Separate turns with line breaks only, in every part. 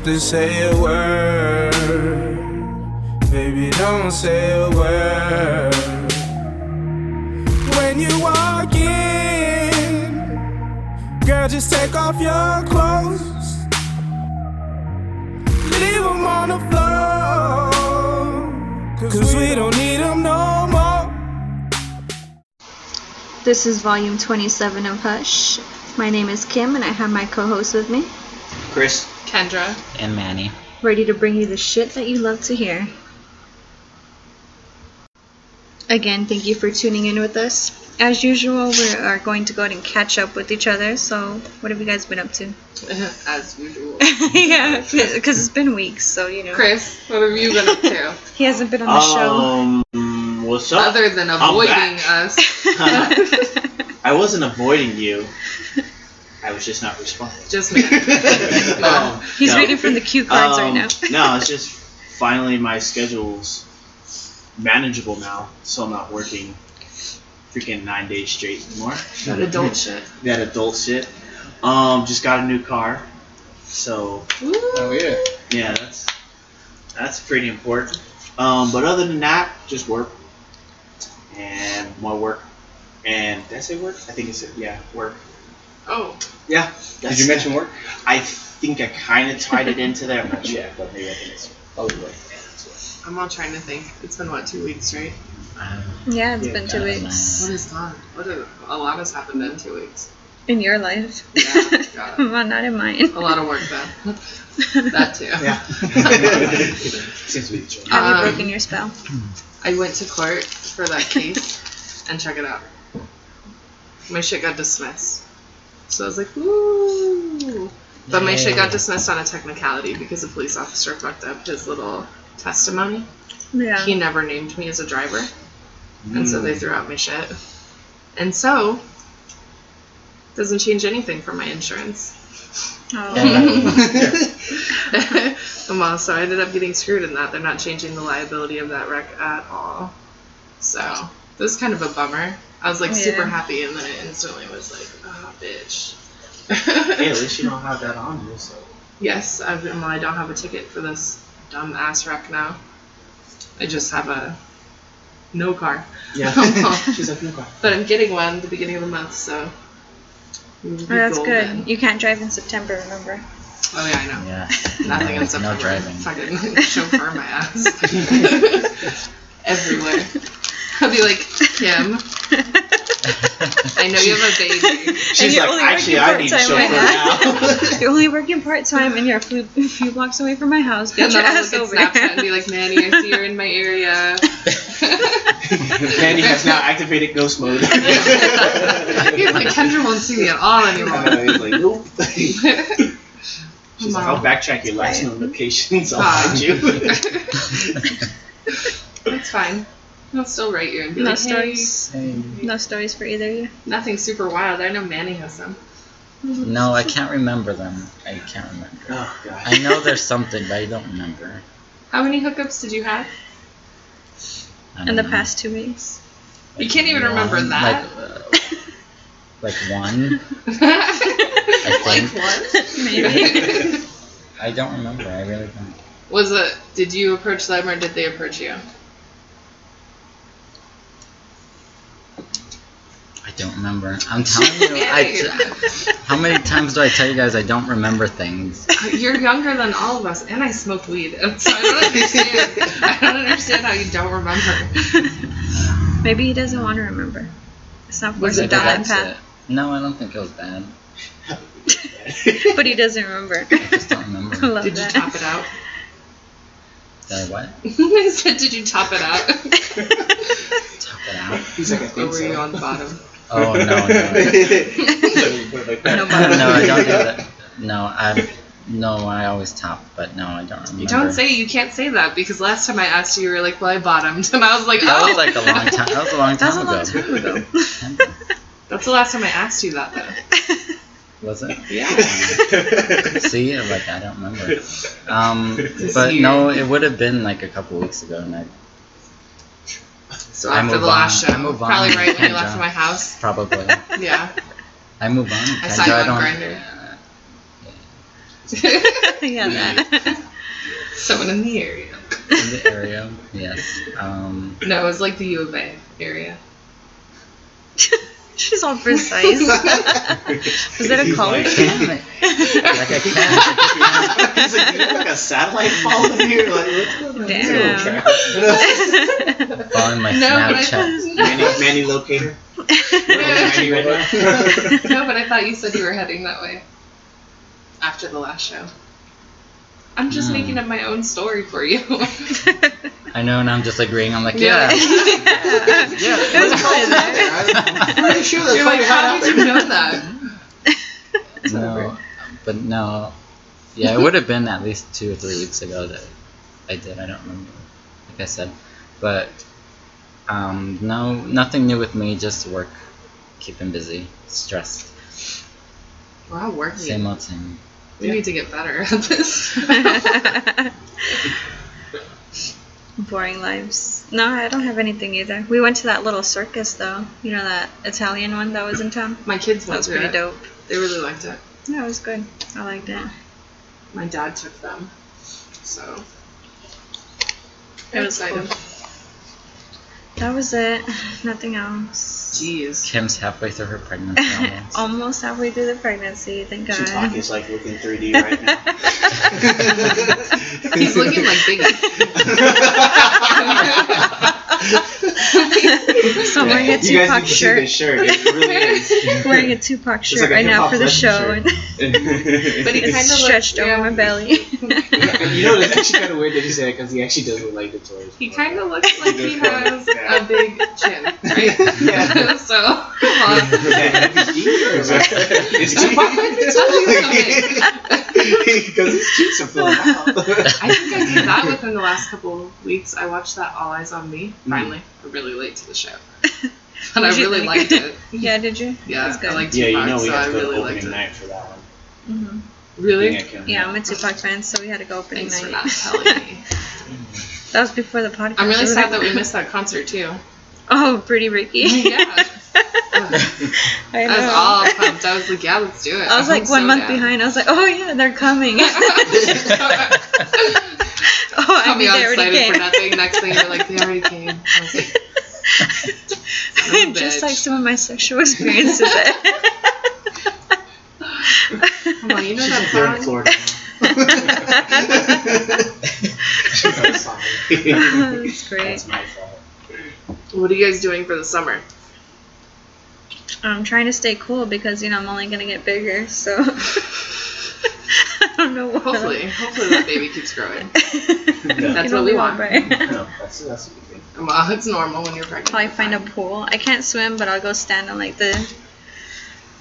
have to say a word. Baby, don't say a word. When you walk in, girl, just take off your clothes. Leave them on the floor. Cause we don't need them no more.
This is volume 27 of Hush. My name is Kim, and I have my co host with me,
Chris.
Kendra.
and Manny.
ready to bring you the shit that you love to hear. Again, thank you for tuning in with us. As usual, we are going to go ahead and catch up with each other. So, what have you guys been up to?
As usual.
yeah, because it's been weeks, so you know.
Chris, what have you been up to?
He hasn't been on the show.
Um, what's up?
Other than avoiding us.
I wasn't avoiding you. I was just not responding.
Just me.
Um,
He's
no.
reading from the cue cards
Um,
right now.
no, it's just finally my schedule's manageable now, so I'm not working freaking nine days straight anymore.
That adult shit.
That adult shit. Um, just got a new car, so
Oh
yeah.
yeah, that's that's pretty important. Um, but other than that, just work and more work. And did I say work? I think it's yeah, work.
Oh,
Yeah.
Did you mention work?
I think I kind of tied it into there. I'm not sure, but maybe I think it's probably work.
I'm all trying to think. It's been what two weeks, right?
Yeah, it's
Yeah,
been two weeks
What is gone? What a, a lot has happened in two weeks.
in your life.
Yeah,
well, not in mine.
A lot of work done. that too.
Yeah. Seems to be the truth.
Have you
Um,
broken your spell?
I went to court for that case, and check it out. My shit got dismissed. So I was like, woo! But my shit got dismissed on a technicality because a police officer fucked up his little testimony.
Yeah.
He never named me as a driver, and so they mm. threw out my shit. And so, doesn't change anything for my insurance.
Oh.
well, so I ended up getting screwed in that. They're not changing the liability of that wreck at all. So this was kind of a bummer. I was like oh,
super
happy, and then it instantly was like, oh, bitch.
Hey, at least you don't have that on you. So.
yes, I've been, well, I don't have a ticket for this dumb ass wreck now. I just have a no car.
Yeah. She's like, no car.
But I'm getting one at the beginning of the month, so. we will be
Oh, that's
golden.
good. You can't drive in September, remember?
Oh yeah, I know.
Yeah.
Nothing in September.
No driving.
Fucking chauffeur my ass. Everywhere. I'll be like, Kim, I know you have a baby.
She's
you're
like,
only
actually,
working
I need a
part-time right
now.
You're only working part time and you're a few, a few blocks away from my house. Get
And
your
then I'll
ass
look at
over
Snapchat and be like, Manny, I see you're in my area.
Manny has now activated ghost mode.
He's like, Kendra won't see me at all anymore.
Uh, he's like, nope. She's like, I'll backtrack your last known locations. I'll find you.
It's fine. I'll still write you and be
No
like, hey,
stories. No stories for either of you.
nothing super wild. I know Manny has some.
No, I can't remember them. I can't remember.
oh god.
I know there's something, but I don't remember.
How many hookups did you have?
In the
know.
past two weeks.
You can't even remember that.
Like, uh, like one.
like
think.
what?
Maybe.
I don't remember. I really don't.
Was it? Did you approach them or did they approach you?
I don't remember. I'm telling you.
Yeah,
how many times do I tell you guys I don't remember things?
You're younger than all of us, and I smoked weed, so I don't understand. I don't understand how you don't remember.
Maybe he doesn't want to remember. It's not
Was
forcing
it bad?
path.
it. No, I don't think it was bad.
But he doesn't remember.
I just don't
I
remember.
love
Did you top it out?
Did I what?
I said, did you top it out?
Top it out?
He's like, I
or
think
were
so.
you on the bottom?
Oh no, no.
Put it like that.
No
I don't do that. No, I no, I always top, but no, I don't remember.
You don't say you can't say that because last time I asked you, you were like, "Well, I bottomed," and I was like,
That
"Oh."
was like a long time. That was a long
That was
time
a long
ago.
time ago.
That's the last time I asked you that, though.
Was it?
Yeah.
See, like I don't remember. Um, but
year.
no, it would have been like a couple weeks ago, and I
So
I
after the last
on.
show,
I move on.
probably right when you
Kendra.
left my house.
probably
Yeah.
I move on.
I saw you on
don't-
Grindr.
yeah, that.
Someone in the area.
In the area, yes. Um,
No, it was like the U of A area.
She's all precise. Was that a
He's
college?
like-
damn it. Like I can't.
He's like, "You have like a satellite following here. Like, what's going on?
Damn.
Following my
No, but I
Snapchat.
Manny, Manny locator. Manny right now.
no, but I thought you said you were heading that way. After the last show. I'm just
Hmm.
making up my own story for you.
I know, and I'm just agreeing. I'm like,
Yeah.
yeah.
yeah. It was probably there.
I'm pretty sure that's
You're
why
like,
you
how did you know that?
No, but no. Yeah, it would have been at least two or three weeks ago that I did. I don't remember. Like I said, but um, no, nothing new with me. Just work, keeping busy, stressed.
Wow, working.
Same old same.
We need to get better at this.
Boring lives. No, I don't have anything either. We went to that little circus though. You know that Italian one that was in town.
My kids
That was pretty
it.
dope.
They really liked it.
Yeah, it was good. I liked it.
My dad took them. So
It was
excited.
cool. That was it. Nothing else.
Jeez.
Kim's halfway through her pregnancy almost.
Almost halfway through the pregnancy. Thank God.
Tupac is like looking 3D right now.
He's looking like Biggie.
so I'm wearing a
You guys
Tupac
need to see
shirt.
shirt. It really is.
wearing a Tupac shirt
like
right now for the show. and
But he
it's
kinda
stretched
looks-
over
yeah.
my belly.
you know, it's actually kind of weird that you say it because he actually doesn't like the toys.
He kind of looks like he has
Yeah.
a big chin, right?
Yeah.
so, come on.
It's
Tupac might be
Because his cheeks are filling out.
I think I did that within the last couple of weeks. I watched that All Eyez on Me. Finally, we're really late to the show, but I
What'd you
really liked it.
yeah, did you?
Yeah,
It was good.
I like
Yeah, you
Tupac,
know we
so I
have to go
really
to
liked
opening
it.
night for that one.
hmm
Really?
Being at
Yeah, I'm a Tupac fan, so we had to go opening
Thanks for
night.
not telling me.
that was before the podcast.
I'm really sad that we missed that concert too.
Oh, Pretty Ricky.
Yeah.
I
I was all pumped. I was like, yeah, let's do it.
I was like
I'm
one
so
month
down.
behind. I was like, oh yeah, they're coming. oh, I
Got me all
they already
excited
came.
for nothing. Next thing, you're like, they already came. I was like, son of
Just like some of my sexual experiences.
Come on, you know
She's
that song?
Florida. She's like, sorry.
Oh, that's great.
That's my fault.
What are you guys doing for the summer?
I'm trying to stay cool because you know I'm only gonna get bigger, so I don't know what.
Hopefully, hopefully that baby keeps growing.
That's
what we want.
No, that's, that's a good thing.
Well, it's normal when you're pregnant.
Probably
it's
find a pool. I can't swim, but I'll go stand on like the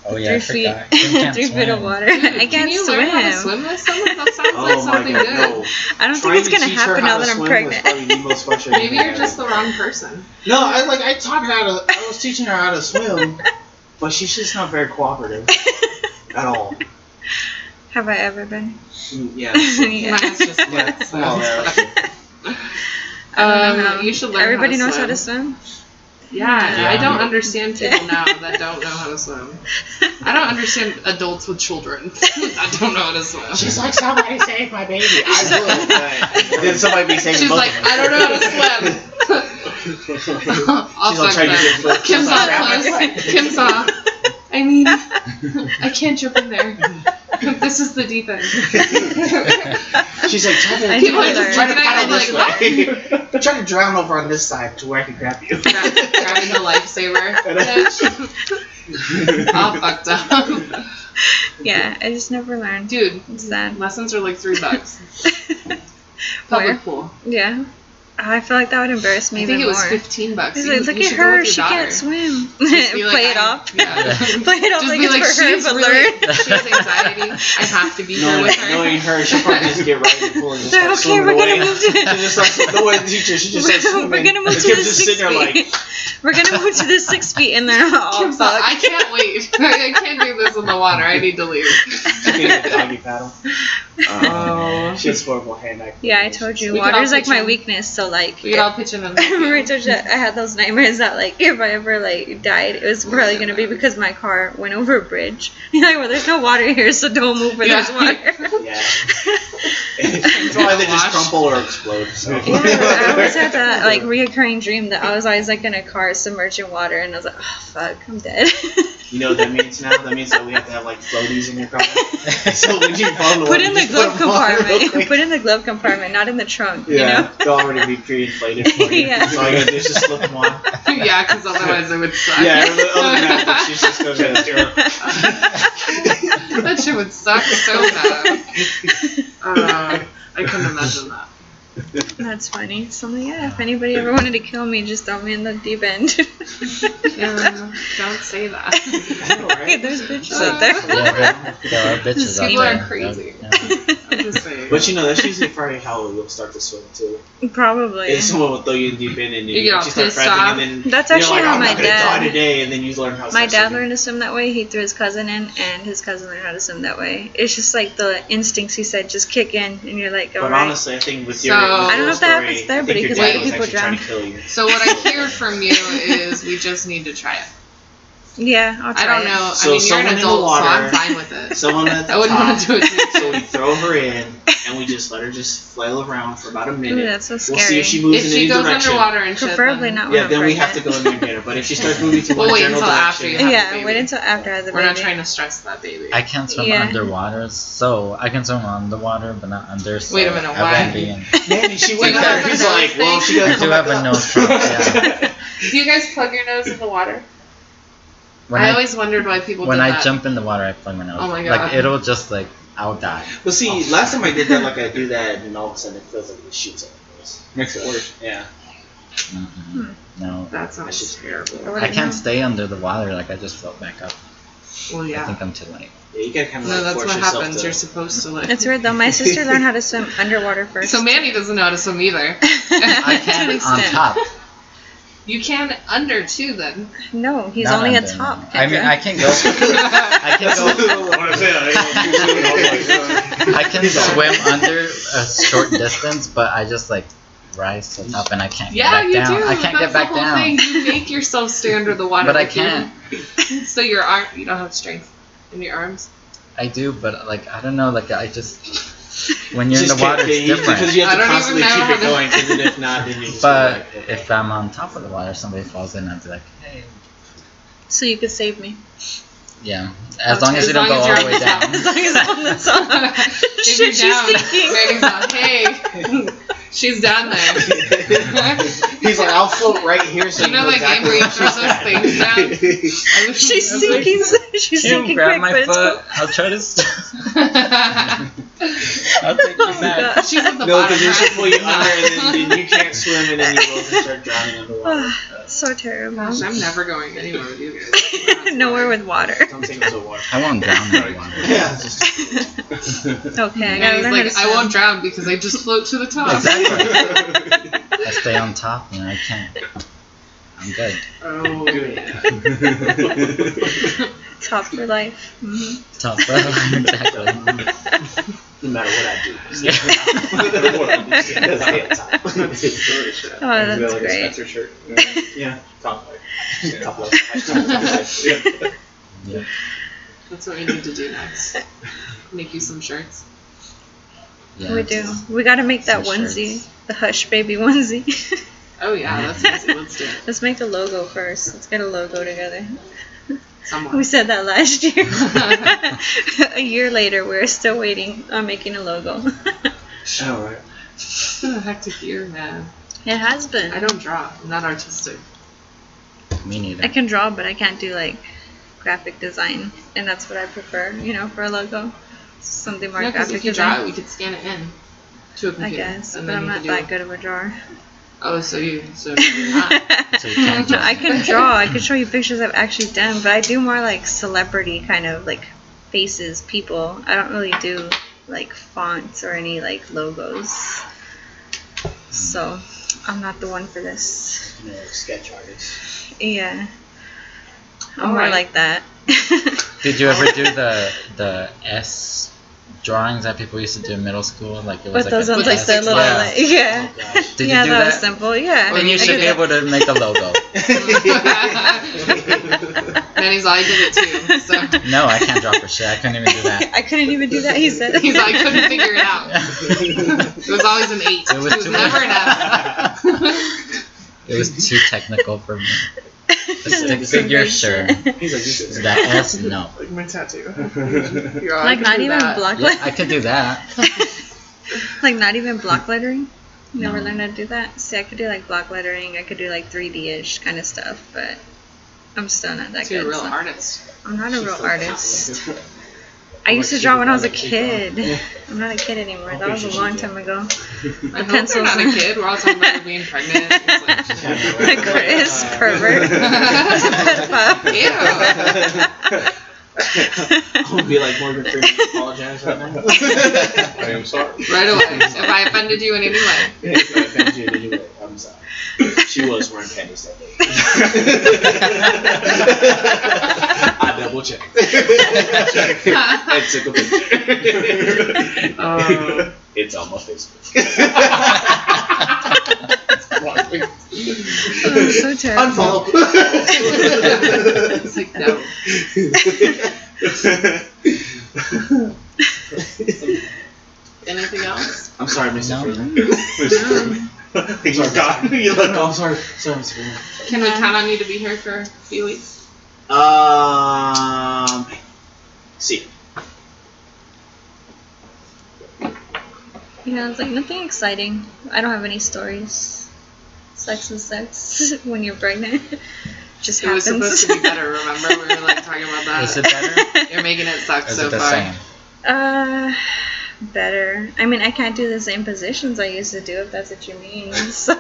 Oh yeah,
three feet,
forgot. Kim can't
three feet of
swim.
water.
Dude,
I can't
can you
swim.
learn how to swim this summer? That sounds
Oh
like
my
something
god,
good.
no.
I don't
Trying
think it's
to
gonna
teach her
happen
how
now
to
that I'm
swim was
pregnant.
probably the most frustrating
Maybe
thing
you're
I've
just the wrong person.
No, I like I taught her how to. I was teaching her how to swim, but she's just not very cooperative at all.
Have I ever been?
Mm, Yeah.
yeah.
Mine's just
Yeah.
wet, so
Well,
it's
yeah,
fine.
I don't know
Um, you should learn
Everybody
how to
knows
swim.
how to swim.
Yeah,
Yeah.
I don't understand people now that don't know how to swim. I don't understand adults with children that don't know how to swim.
She's like, somebody save my baby. I will. but then somebody be saving
She's like. I don't know how to swim. I'll
She's all
fuck
to
them.
get foot-
Kim's
she's like,
on
"Grab my
close.
leg."
Kim's on. I mean, I can't jump in there. This is the deep end.
She's like, try to,
I
People
know
are just
try to paddle this
like,
way. I'm trying to drown over on this side to where I can grab you.
Grab- grabbing the lifesaver. Bitch. All fucked up.
Yeah, I just never learned.
Dude,
It's sad.
lessons are like three bucks.
Where?
Public pool.
Yeah. I feel like that would embarrass me
I think
even
it was
more.
fifteen bucks.
He's like, look at her, she
daughter.
can't swim.
Just be like,
Play it
I-
off.
Yeah.
Play it off
Just
like
be
it's
like,
for her,
she's
but
really,
learn.
she has anxiety. I have to be here
Knowing,
with her.
knowing her, she'll probably just get right in the pool and just
They're
start
okay, we're
swimming
gonna
away.
move to
She just starts, no way, teacher, she just starts
we're,
swimming.
we're gonna move to the six feet. we're gonna move to the six feet, and then
Kim's like,
fuck.
I can't wait. I can't do this in the water. I need to leave.
Getting a doggy paddle.
Oh.
she has horrible hand-eye.
Yeah, I told you,
We could
water's
all
like my
pitch in.
weakness. So like,
We could all pitch in on
Remember I told you that I had those nightmares that like if I ever like died, it was probably gonna be because my car went over a bridge. You're like, well, there's no water here, so don't move where there's
Yeah.
water.
Yeah. it's either just
Wash.
crumple or explode. So.
Yeah, I always had that like reoccurring dream that I was always like in a car submerged in water, and I was like, oh fuck, I'm dead.
You know what that means now? That means that we have to have like floaties in your car. so when you fall in the
Put in the glove
put 'em
compartment.
quick.
Put in the glove compartment, not in the trunk.
Yeah,
You know.
they'll already be pre-inflated for you.
Yeah.
So all you gotta do is just slip them on.
yeah, because otherwise it would suck.
Yeah, other than that, but she's just gonna get zero.
that shit would suck so bad. Uh, I couldn't imagine that.
That's funny. So yeah, if anybody ever wanted to kill me, just throw me in the deep end.
Yeah, don't say that.
Know, right?
There's bitches out there.
Yeah, there, there are bitches out
People
there.
are crazy.
Yeah.
I'm just saying.
But you know, that's usually Friday how you'll start to swim too.
Probably.
And someone will throw you in deep end and
You
you,
get
actually start
pissed
frantic
off.
and then
That's
you're
actually
like,
how
I'm
my
not
dad-
die today, and then you learn how to
swim.
My
dad
swimming.
learned to swim that way. He threw his cousin in, and his cousin learned how to swim that way. It's just like the instincts he said just kick in, and you're like,
But
alright.
honestly, I think with
So-
your, with
I
don't know if that
story,
happens there,
I
but
think
he
your
could
dad was
people
actually trying to
drown.
kill you.
So what I hear from you is we just need to try it.
Yeah, I'll try
I don't
it.
know.
So
I mean, you're
someone
an
in the
adult, so I'm fine with it.
Someone at the
I wouldn't
top.
want to do it.
So we throw her in, and we just let her just flail around for about a minute.
Ooh, that's so scary.
We'll see if she moves
If
in
she
any
goes
direction.
underwater and shit,
Preferably
then
not when
Yeah,
I'm
then we have to
pregnant.
go in there and get her. But if she starts moving to
We'll
one
wait
general
until after
direction,
you have
Yeah,
the
wait
baby.
until after I have the
We're
baby.
not trying to stress that baby.
I can't swim
Yeah.
underwater, so I can swim underwater, but not under. So
Wait a minute,
I
why?
won't be in.
Manny, she
Do
went
you
there.
have a
He's
nose
like, well,
thing?
she gotta
I
come
do
back
have a
up.
nose drop.
Do you guys plug your nose in the water?
When
I,
I,
always wondered why people
when
did
I
that.
jump in the water, I plug my nose.
Oh my god!
Like it'll just like I'll die.
But see, oh. last time I did that, like I do that, and all of a sudden it feels like it shoots up my nose. Makes it worse. Yeah.
Mm-mm. No,
That sounds
That's
terrible.
I
can't
know.
stay under the water. Like I just float back up.
Well, yeah.
I think I'm too late.
Yeah, you gotta kind of
No,
like
that's
force
what happens.
to.
You're supposed to like.
It's weird though. My sister learned how to swim underwater first.
So Manny doesn't know how to swim either.
I
to
can
an
on top.
You can under too then.
No, he's
Not
only
under,
a top.
no. I mean,
Kendra.
I can go. I can
That's
go.
I'm saying.
Can swim under a short distance, but I just like rise to the top and I can't
Yeah,
get
you
back down.
do.
I can't
That's
get back
the whole
down.
thing. You make yourself stay under the water.
But I can't.
So your arm, you don't have strength in your arms.
I do, but like I don't know. Like I just when you're in the water, it's different.
Because you have
I
to constantly keep it going, because if not, then you
But
like, okay.
if I'm on top of the water, somebody falls in, I'd be like, hey,
so you could save me.
yeah. As long as
as
you don't go all the way
on
down.
As long as I'm on the top. Shit, she's
down,
thinking.
Manny's like, hey, she's down there.
He's like, I'll float right here. So
You know
know
that game
exactly
where you throw those things down? I wish
She's
I was like-
sinking. She's
Can you
sinking
grab my foot? I'll try to. St- I'll take you
Oh,
back.
God.
She's at the
No,
bottom.
because you're
right?
pull you under, and then, then you can't swim, and then you both start drowning underwater.
Ah, so terrible.
Gosh, I'm never going anywhere with you guys.
Nowhere with water.
Don't take him to water.
I won't drown in water.
Yeah, just.
Okay, I
And
gotta
he's
learn
like,
how to
I won't drown because I just float to the top.
Exactly. I stay on top, and I can't. I'm good.
Oh, good.
Top for life. Mhm.
Top exactly.
no matter what I do.
Yeah.
no matter what I do. I get top.
Oh, that's
like a
great.
Spencer shirt. Yeah, top life. Top life. Hashtag top life. Yeah.
that's what we need to do next. Make you some shirts.
Yeah,
We do. We gotta make that
Some
onesie,
shirts.
the Hush Baby onesie.
Oh yeah, that's easy. Let's do it.
Let's make a logo first. Let's get a logo together. We said that last year. a year later, we're still waiting on making a logo.
Oh, right.
It's been a hectic year, man.
it has been.
I don't draw. I'm not artistic.
Me neither.
I can draw, but I can't do like graphic design, and that's what I prefer. You know, for a logo, something more
No, because
graphic
if you
design.
draw it, we could scan it in to a
I
computer.
I
guess,
but I'm not that good of a drawer.
Oh, so you so you're not.
So you can't draw.
I can draw. I can show you pictures I've actually done, but I do more like celebrity kind of like faces, people. I don't really do like fonts or any like logos. So I'm not the one for this.
You know, sketch artist.
Yeah. I'm more
Alright.
like that.
Did you ever do the the S drawings that people used to do in middle school? Like it was
But
like
those
an
ones like the little
yeah.
like yeah.
Oh.
Did
yeah,
you do
that,
that?
was simple. Yeah.
Then you
I
should be
that.
able to make a logo.
Manny's like, I did it too. So
No, I can't draw for shit. I couldn't even do that.
I couldn't even do that. He said.
he's like, I couldn't figure it out. It was always an eight.
It was
It was never an F.
It was too technical for me. The stick figure, sure.
shit.
He's like, this is
That S, no.
Like my tattoo. You're all, I
like not
do
even
that.
block
Yeah, I could do that.
like not even block lettering. Never
No.
learned how to do that. See, I could do like block lettering. I could do like 3D-ish kind of stuff, but I'm still not that
So you're a
good.
real
so-
artist.
I'm not a
She's
real artist.
Talented.
I used to draw when I was a
Like, she did
kid. I'm not a kid anymore. That was a long time ago.
My
The
hope
pencils.
not a kid. We're all talking about being pregnant. It's like,
Chris, pervert. Pedophile.
I'm gonna be like Morgan Freeman. Apologize right now.
I am sorry.
right away. If I offended you in any way.
If I offended you in any way, I'm sorry. She was wearing panties that day. I double checked. I took a picture.
Oh.
it's on my Facebook.
Oh, so terrible.
Unfollow.
It's like, no. Anything else?
I'm sorry, Mr.
No.
Freeman. He's gone. You're like, oh, I'm sorry. Sorry, Mr. Freeman.
Can we count on you to be here for a few weeks?
Um, see.
You know, it's like nothing exciting. I don't have any stories. Sex is sex when you're pregnant. Just
It was
happens.
supposed to be better, remember? We were like talking about that.
Is it better?
You're making it suck
is
so
it the
far.
same?
Uh, better. I mean, I can't do the same positions I used to do if that's what you mean. So.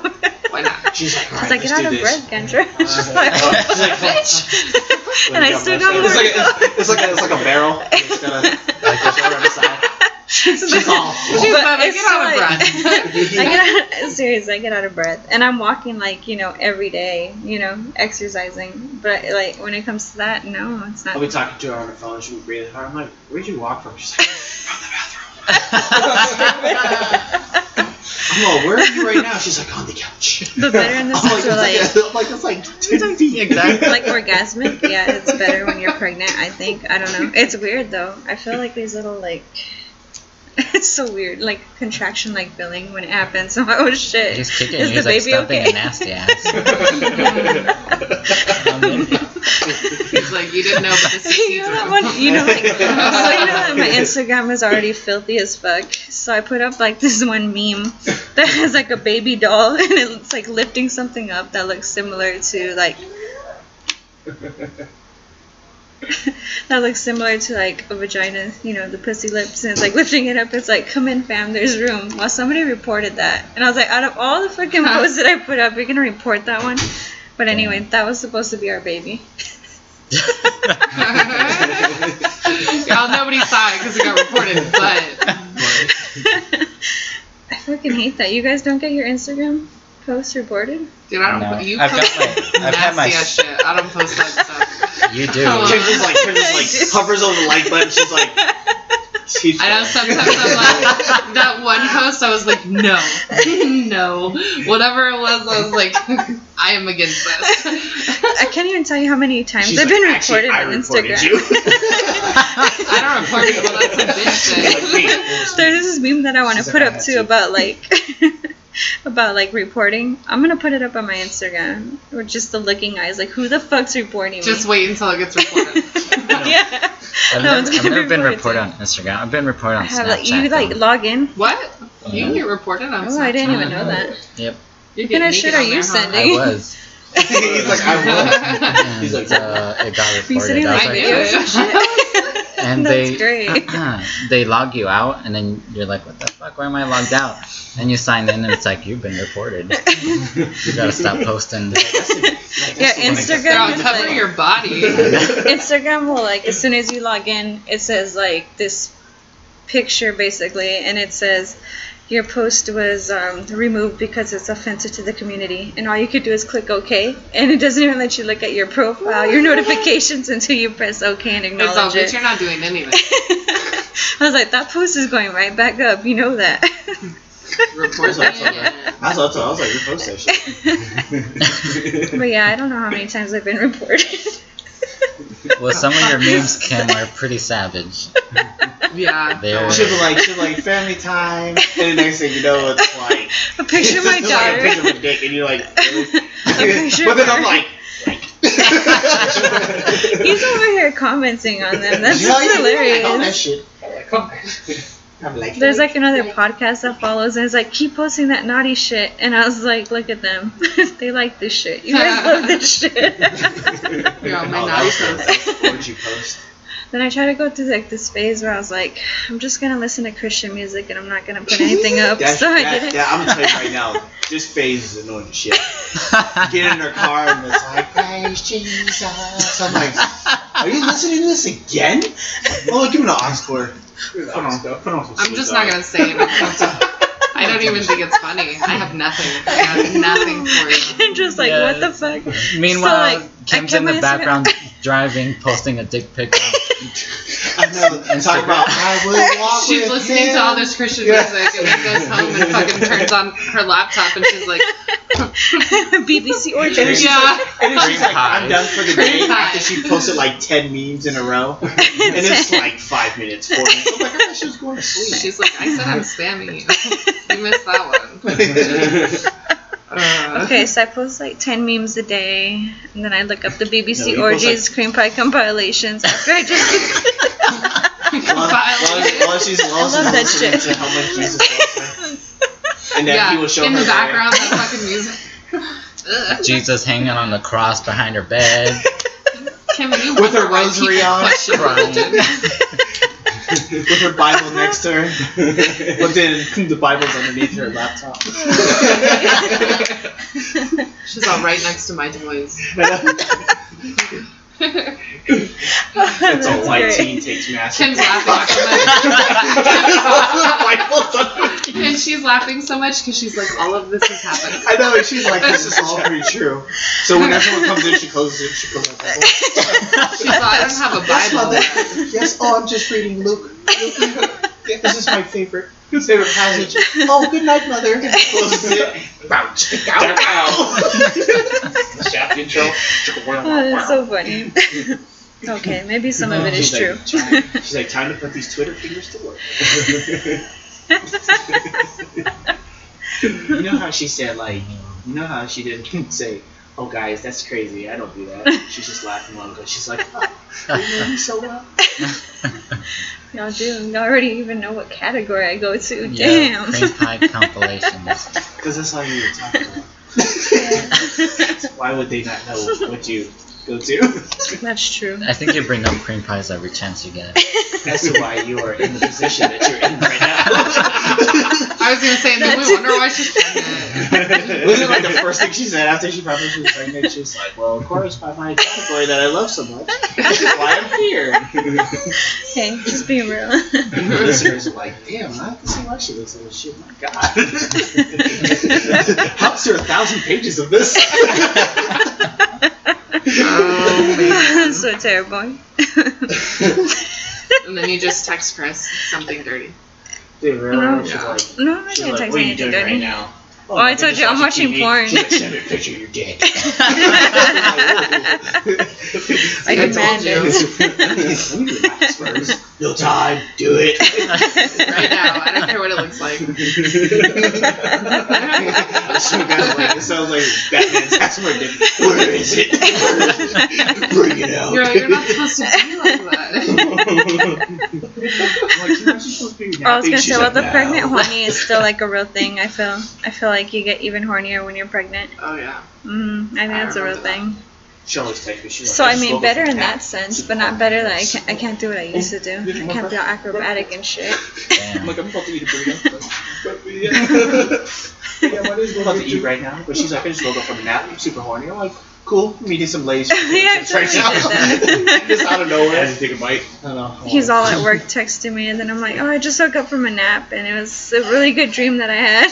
Why not?
She's like,
It's
alright,
like,
let's
get
do
out of
this.
breath, Kendra. She's
Uh,
like,
oh, she's like,
bitch. and I still got more.
It's like, a, it's like a, it's like a barrel. It's got like the shoulder the side.
She's
all-
She's
But
about get out of breath.
I get out, seriously, I get out of breath, and I'm walking like you know every day, you know, exercising. But like when it comes to that, no, it's not.
I'll be talking to her on the phone. She'll be breathing hard. I'm like, where'd you walk from? She's like, from the bathroom. I'm like, where are you right now? She's like, on the couch.
But better in the
I'm like,
like-
like, it's like 10 feet.
Exactly.
like orgasmic, yeah, it's better when you're pregnant. I think. I don't know. It's weird though. I feel like these little like. It's so weird, like contraction, like feeling when it happens. I'm like, oh shit,
He's kicking
is
you.
the
He's like
baby
stuffing
okay?
a nasty ass.
He's like, you didn't know, but this is
you know that one, you know, like, so you know that my Instagram is already filthy as fuck. So I put up like this one meme that has like a baby doll and it's like lifting something up that looks similar to like that looks similar to like a vagina, you know, the pussy lips, and it's like lifting it up. It's like, come in, fam, there's room. Well, somebody reported that, and I was like, out of all the fucking uh-huh. posts that I put up, you're gonna report that one. But anyway, that was supposed to be our baby.
Y'all, nobody saw it because it got reported, but
I fucking hate that. You guys don't get your Instagram posts reported?
dude, I don't.
No.
You
I've got
post
my- I've had my
nasty ass shit. I don't post that stuff.
You do.
Come on.
Kim just like, Kim just like hovers over the like button. She's like, she's
I know sometimes I'm like that one post. I was like, no, no, whatever it was. I was like, I am against this.
I can't even tell you how many times
she's
I've
like,
been
actually,
reported
I
on
reported
Instagram.
you.
I don't report people. That's some bitch shit.
There's this meme that I want to put up
had
too about like about like reporting. I'm gonna put it up on my Instagram or just the looking eyes. Like who the fuck's reporting
Just
me?
wait until it gets reported.
yeah.
I've
No
never,
one's
I've never been reported on Instagram. I've been reported on
I have
Snapchat.
like you like
though.
log in.
What? You can get reported on
Oh, I didn't even know that.
Yep,
You
What kind of shit are you
there,
sending?
I was.
He's like, I will. He's like,
uh, it got
Are you
reported.
sending
I
like
I knew
videos and shit?
and
That's
they
great.
they log you out, and then you're like, "What the fuck? Why am I logged out?" And you sign in, and it's like you've been reported. You gotta stop posting.
Yeah, Instagram is
cover
like
your body.
Instagram will like as soon as you log in, it says like this picture basically, and it says your post was um, removed because it's offensive to the community, and all you could do is click OK, and it doesn't even let you look at your profile, your notifications until you press OK and acknowledge
It's all
acknowledge
good.
it.
You're not doing anything.
I was like, that post is going right back up. You know that.
Report
That's
that.
I was, I was like, you post that shit.
but yeah, I don't know how many times I've been reported.
Well, some of your memes, Kim, are pretty savage.
Yeah.
They're-
She'll be like, she'll be like, family time, and the next thing you know, it's like,
a picture of my
it's like a picture of a dick, and you're like, really?
picture
but
of
then I'm like, like.
He's over here commenting on them. That's
Yeah,
just
yeah, I like that
hilarious.
shit. I'm like,
There's like another podcast that follows, and it's like, keep posting that naughty shit. And I was like, look at them. they like this shit. You guys love this shit.
Yeah, my naughty
that was
post.
The- What did you post?
then I try to go through like this phase where I was like, I'm just gonna listen to Christian music and I'm not gonna put anything up.
That,
so I
that,
did it.
that- I'm gonna tell you right now, this phase is annoying as shit. Get in their car and it's like, praise Jesus. I'm like, are you listening to this again? Oh, give me the aux cord. Put on, put on some
I'm just
Dogg.
not gonna say anything. I don't even think it's funny. I have nothing. I have nothing for you.
I'm just like,
Yeah.
what the fuck?
Meanwhile,
So, like, I
Kim's in the background driving, posting a dick pic.
I know. Talking about, I will walk
She's
with
listening
him.
to all this Christian
Yeah.
music and then goes home and fucking turns on her laptop and she's like,
BBC
And
Origin.
she's
Yeah.
like, and then she's like. I'm done for the day after she posted like 10 memes in a row. And it's like 5 minutes, 4 minutes. I'm like, I thought she was going to sleep.
she's like, I said I'm spamming you. You missed that one. Uh,
Okay, so I post like 10 memes a day, and then I look up the BBC
you post,
Orgies Cream Pie compilations after I just.
While, while, while she's, while
I love that shit.
to how much Jesus loves her. And then
yeah,
he will show
in
her
the background, that fucking music.
Jesus hanging on the cross behind her bed.
Kim, you
With her
wonder why
rosary
people
on.
Question
Crying.
religion.
with her Bible next to her. but then the Bible's underneath her laptop.
She's all right next to my toys.
That's a white
great.
teen takes massive.
Kim's laughing
Bible's underneath.
and she's laughing so much because she's like, all of this has happened.
I know, and she's like, this is all pretty true. So when everyone comes in, she closes it, she goes like, that.
She's like, I don't have a
Yes,
Bible.
Mother. Yes, oh, I'm just reading Luke. Luke, This is my favorite, favorite passage. Oh, good night, Mother. Closes it. Bow, chick, ow, ow.
Shaft intro.
Oh, that's so funny. okay, maybe some of it is
She's
true.
like, time- she's like, time to put these Twitter fingers to work. you know how she said, like, you know how she didn't say, oh, guys, that's crazy. I don't do that. She's just laughing along. But she's like, oh, you know me so well.
Y'all do. Y'all already even know what category I go to.
Yeah,
Damn.
cream pie compilations.
Because that's all you were talking about. Why would they not know what you go to?
That's true.
I think you bring up cream pies every chance you get.
That's why you are in the position that you're in right now.
I was gonna say, and then we wonder why she's pregnant.
Wasn't like the first thing she said after she found out she was pregnant? She was like, "Well, of course, by my category that I love so much, this is why I'm here."
Hey, just being real.
the listeners are like, "Damn, I can see why she looks like this shit." My God, hops through a thousand pages of this.
Oh man.
so terrible.
And then you just text Chris something dirty.
Dude, really?
No.
She's like,
no, I'm not gonna
like,
text
"What are you
anything
doing right
dirty.
now?"
Oh, I
I'm
told you, I'm watching
TV."
porn.
She's like, "Send me a picture of your dick."
I
told
demand
you.
it.
Let me relax first. No time. Do it.
Right now, I don't care what it looks like.
Some guy's like, it sounds like Batman's password. dick. Where is it? Bring it out.
You're, like, you're not supposed to do like that.
Like, you're not supposed to be
I was gonna say, well, the
"No."
pregnant horny is still like a real thing. I feel. I feel like you get even hornier when you're pregnant.
Oh yeah.
Mm, I think
I
that's a real
that.
thing.
She always texts me. She's like,
So I
just
mean, better in that sense, but not better that I can't. I can't do what I used to do. I can't be all acrobatic and shit.
I'm
Damn.
like, I'm about to eat a burrito. yeah, what is I'm about to eat right now? But she's like, I just woke up from a nap. I'm super horny. I'm like, cool. I'm eating some Lay's.
Yeah,
chips right now. Just out of nowhere.
I just take a bite.
I don't know.
He's all at work texting me, and then I'm like, oh, I just woke up from a nap, and it was a really good dream that I had.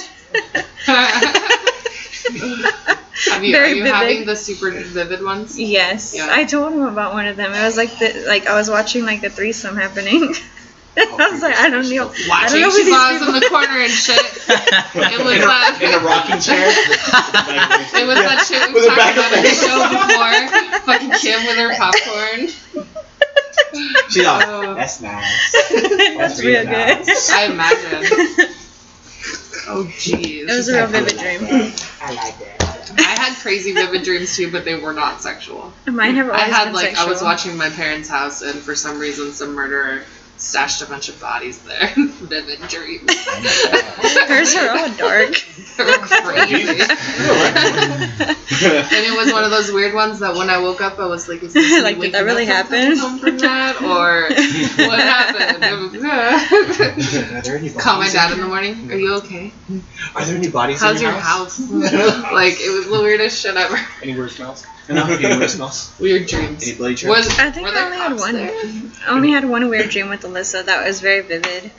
Have you,
Very
are you
vivid.
having the super vivid ones?
yes,
Yeah.
I told him about one of them. It was like the like I was watching like a threesome happening. I oh, was like, I don't know. I don't
Watching
know who these
Shibaz in the corner and shit. It was
in, a,
that.
in a rocking chair.
It was that shit we
With a
talked about on the show before. Fucking Kim with her popcorn.
She's like,
Oh.
that's nice.
That's real good.
nice.
I imagine. Oh jeez.
It was a real vivid dream.
I like that.
I had crazy vivid dreams too, but they were not sexual.
Mine have
I
always
had
been
like
sexual.
I was watching my parents' house, and for some reason, some murderer stashed a bunch of bodies there. vivid dreams.
Hers are all dark.
they were crazy. and it was one of those weird ones that when I woke up, I was like, "Is this
Like, did that really happen?
From that, or what happened?" It was,
Are there any
Call my dad
in
in the morning. Are you okay?
Are there any bodies
How's
in
your
your
house? like it was the weirdest shit ever.
Any weird smells?
No, any weird smells?
Weird dreams.
Any bloody dreams?
Was
I think I only had one.
there?
I only had one weird dream with Alyssa that was very vivid.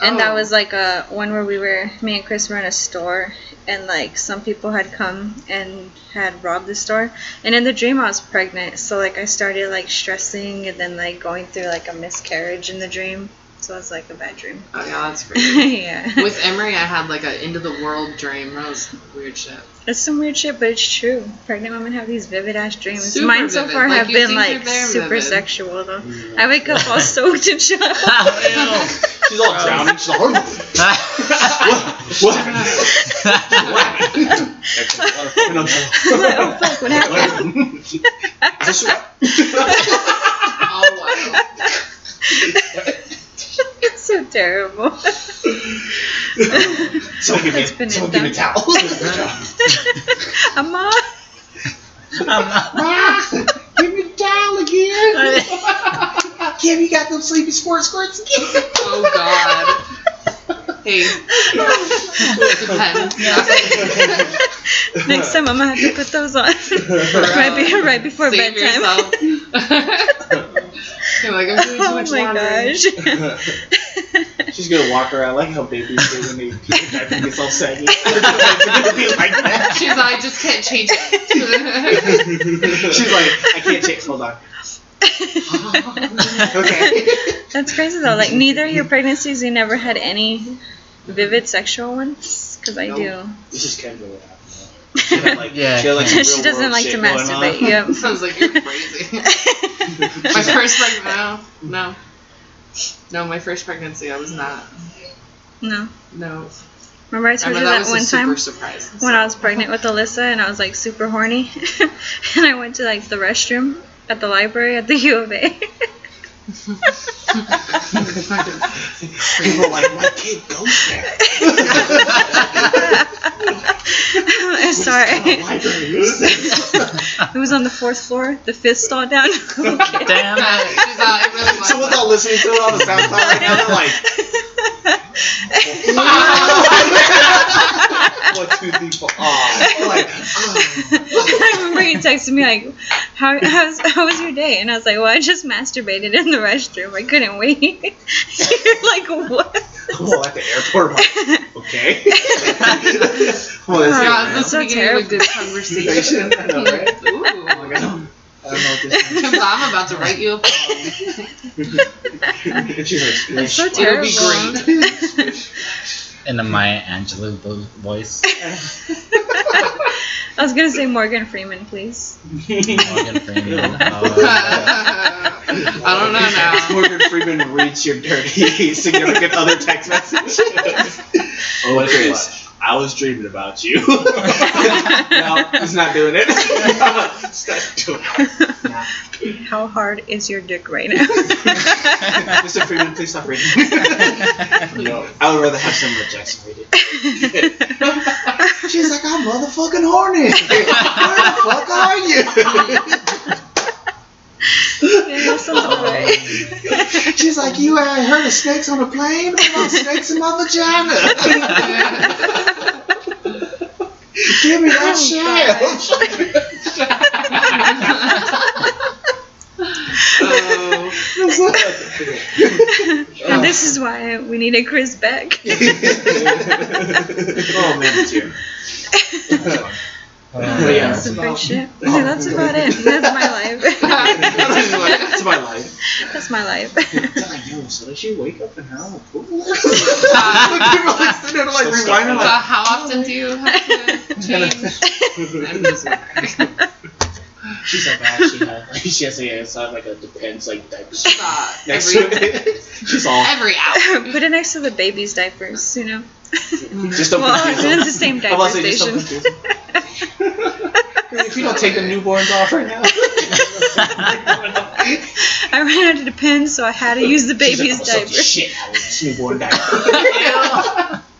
And that
Oh.
was like a one where we were me and Chris were in a store and like some people had come and had robbed the store. And in the dream I was pregnant, so like I started like stressing and then like going through like a miscarriage in the dream. So it was like a bad dream.
Oh yeah, that's crazy.
yeah.
With Emery, I had like a of the world dream. That was weird shit.
It's some weird shit, but it's true. Pregnant women have these vivid ass dreams.
Super
Mine so
vivid.
far
Like,
have been like super
vivid.
sexual though. Mm. I wake up all soaked and shit.
She's all drowning. She's like, what? What? What?
I'm like, oh fuck, what happened?
Is this what?
Oh wow.
It's so terrible.
Someone give me,
It's been
someone give me a
done.
towel.
Amma.
Ma, give me a towel again. Kim, you got them sleepy sport squirts again.
Oh god. Hey.
Next time I'm gonna have to put those on right, be- right before
Save
bedtime.
Yourself. You're like, I'm doing too
Oh my
laundry.
gosh.
She's gonna walk around like how babies do when they pee the diaper gets all saggy. Her gonna be like that.
She's like, I just can't change it.
She's like, I can't change. Hold on. Okay.
That's crazy though. Like neither of your pregnancies, you never had any vivid sexual ones. Cause I
Nope. This is kind of what happened.
do.
She had, like,
Yeah.
she had, like,
she doesn't like to
shit going on.
masturbate. Yep.
Sounds like you're crazy. my first pregnancy, no, no. No, my first pregnancy I was not.
no.
No.
Remember I told
Remember
you
that
that one time
surprise.
when I was pregnant with Alyssa and I was like super horny, and I went to like the restroom at the library at the U of A.
People are like, my kid goes there.
I'm sorry.
What kind of library is this?
It was on the fourth floor, the fifth stall down. Okay.
Damn
Yeah,
it.
she's all, it really.
Someone's all listening to it on the SoundCloud right now. They're like, one, two, three, four. Aw. They're like,
I remember you texted me like, "How how's, how was your day?" And I was like, "Well, I just masturbated in the restroom. I couldn't wait." You're like, "What?"
well, at the airport. I'm like, okay. well,
Oh,
God,
That's
this
so
is beginning of a good
Conversation.
conversation.
I know, right?
Ooh.
My god. I don't know what this
Because I'm about to write you a poem.
is. She's like,
That's so terrible.
It'll be great.
In the Maya Angelou vo- voice.
I was gonna say Morgan Freeman, please.
Morgan Freeman. Oh,
I don't know now.
Morgan Freeman reads your dirty significant other text message. oh, Chris, I was dreaming about you. no, he's not doing it. Stop doing it.
How hard is your dick right now?
Mr. Freeman, please stop reading. no, I would rather have Samuel Jackson read it. She's like, I'm motherfucking horny. Where the fuck are you?
Yeah, that sounds alright.
She's like, you ain't heard of snakes on a plane? What about snakes in my vagina? Give me that
Oh,
shit.
oh,
and this is why we needed Chris back.
oh man, it's here.
Uh,
oh, yeah,
That's some
about-
good shit. Yeah, that's about it. That's my life.
That's my life.
That's my life.
God, yo, so does she wake up and have a pool? Like sitting there like
Still
rewinding
so how often do you have to change? I'm just
She's like, actually, like, she has to it's not like a depends like diaper
Stop.
next
every,
to it. She's all
every hour.
Put it next to the baby's diapers, you know.
just don't
well,
confuse
it's the same diaper
about just don't
station.
If you don't take the newborns off right now.
I ran out of the pins, so I had to use the
She's like,
baby's
"I'm gonna suck
diaper.
shit this newborn diaper.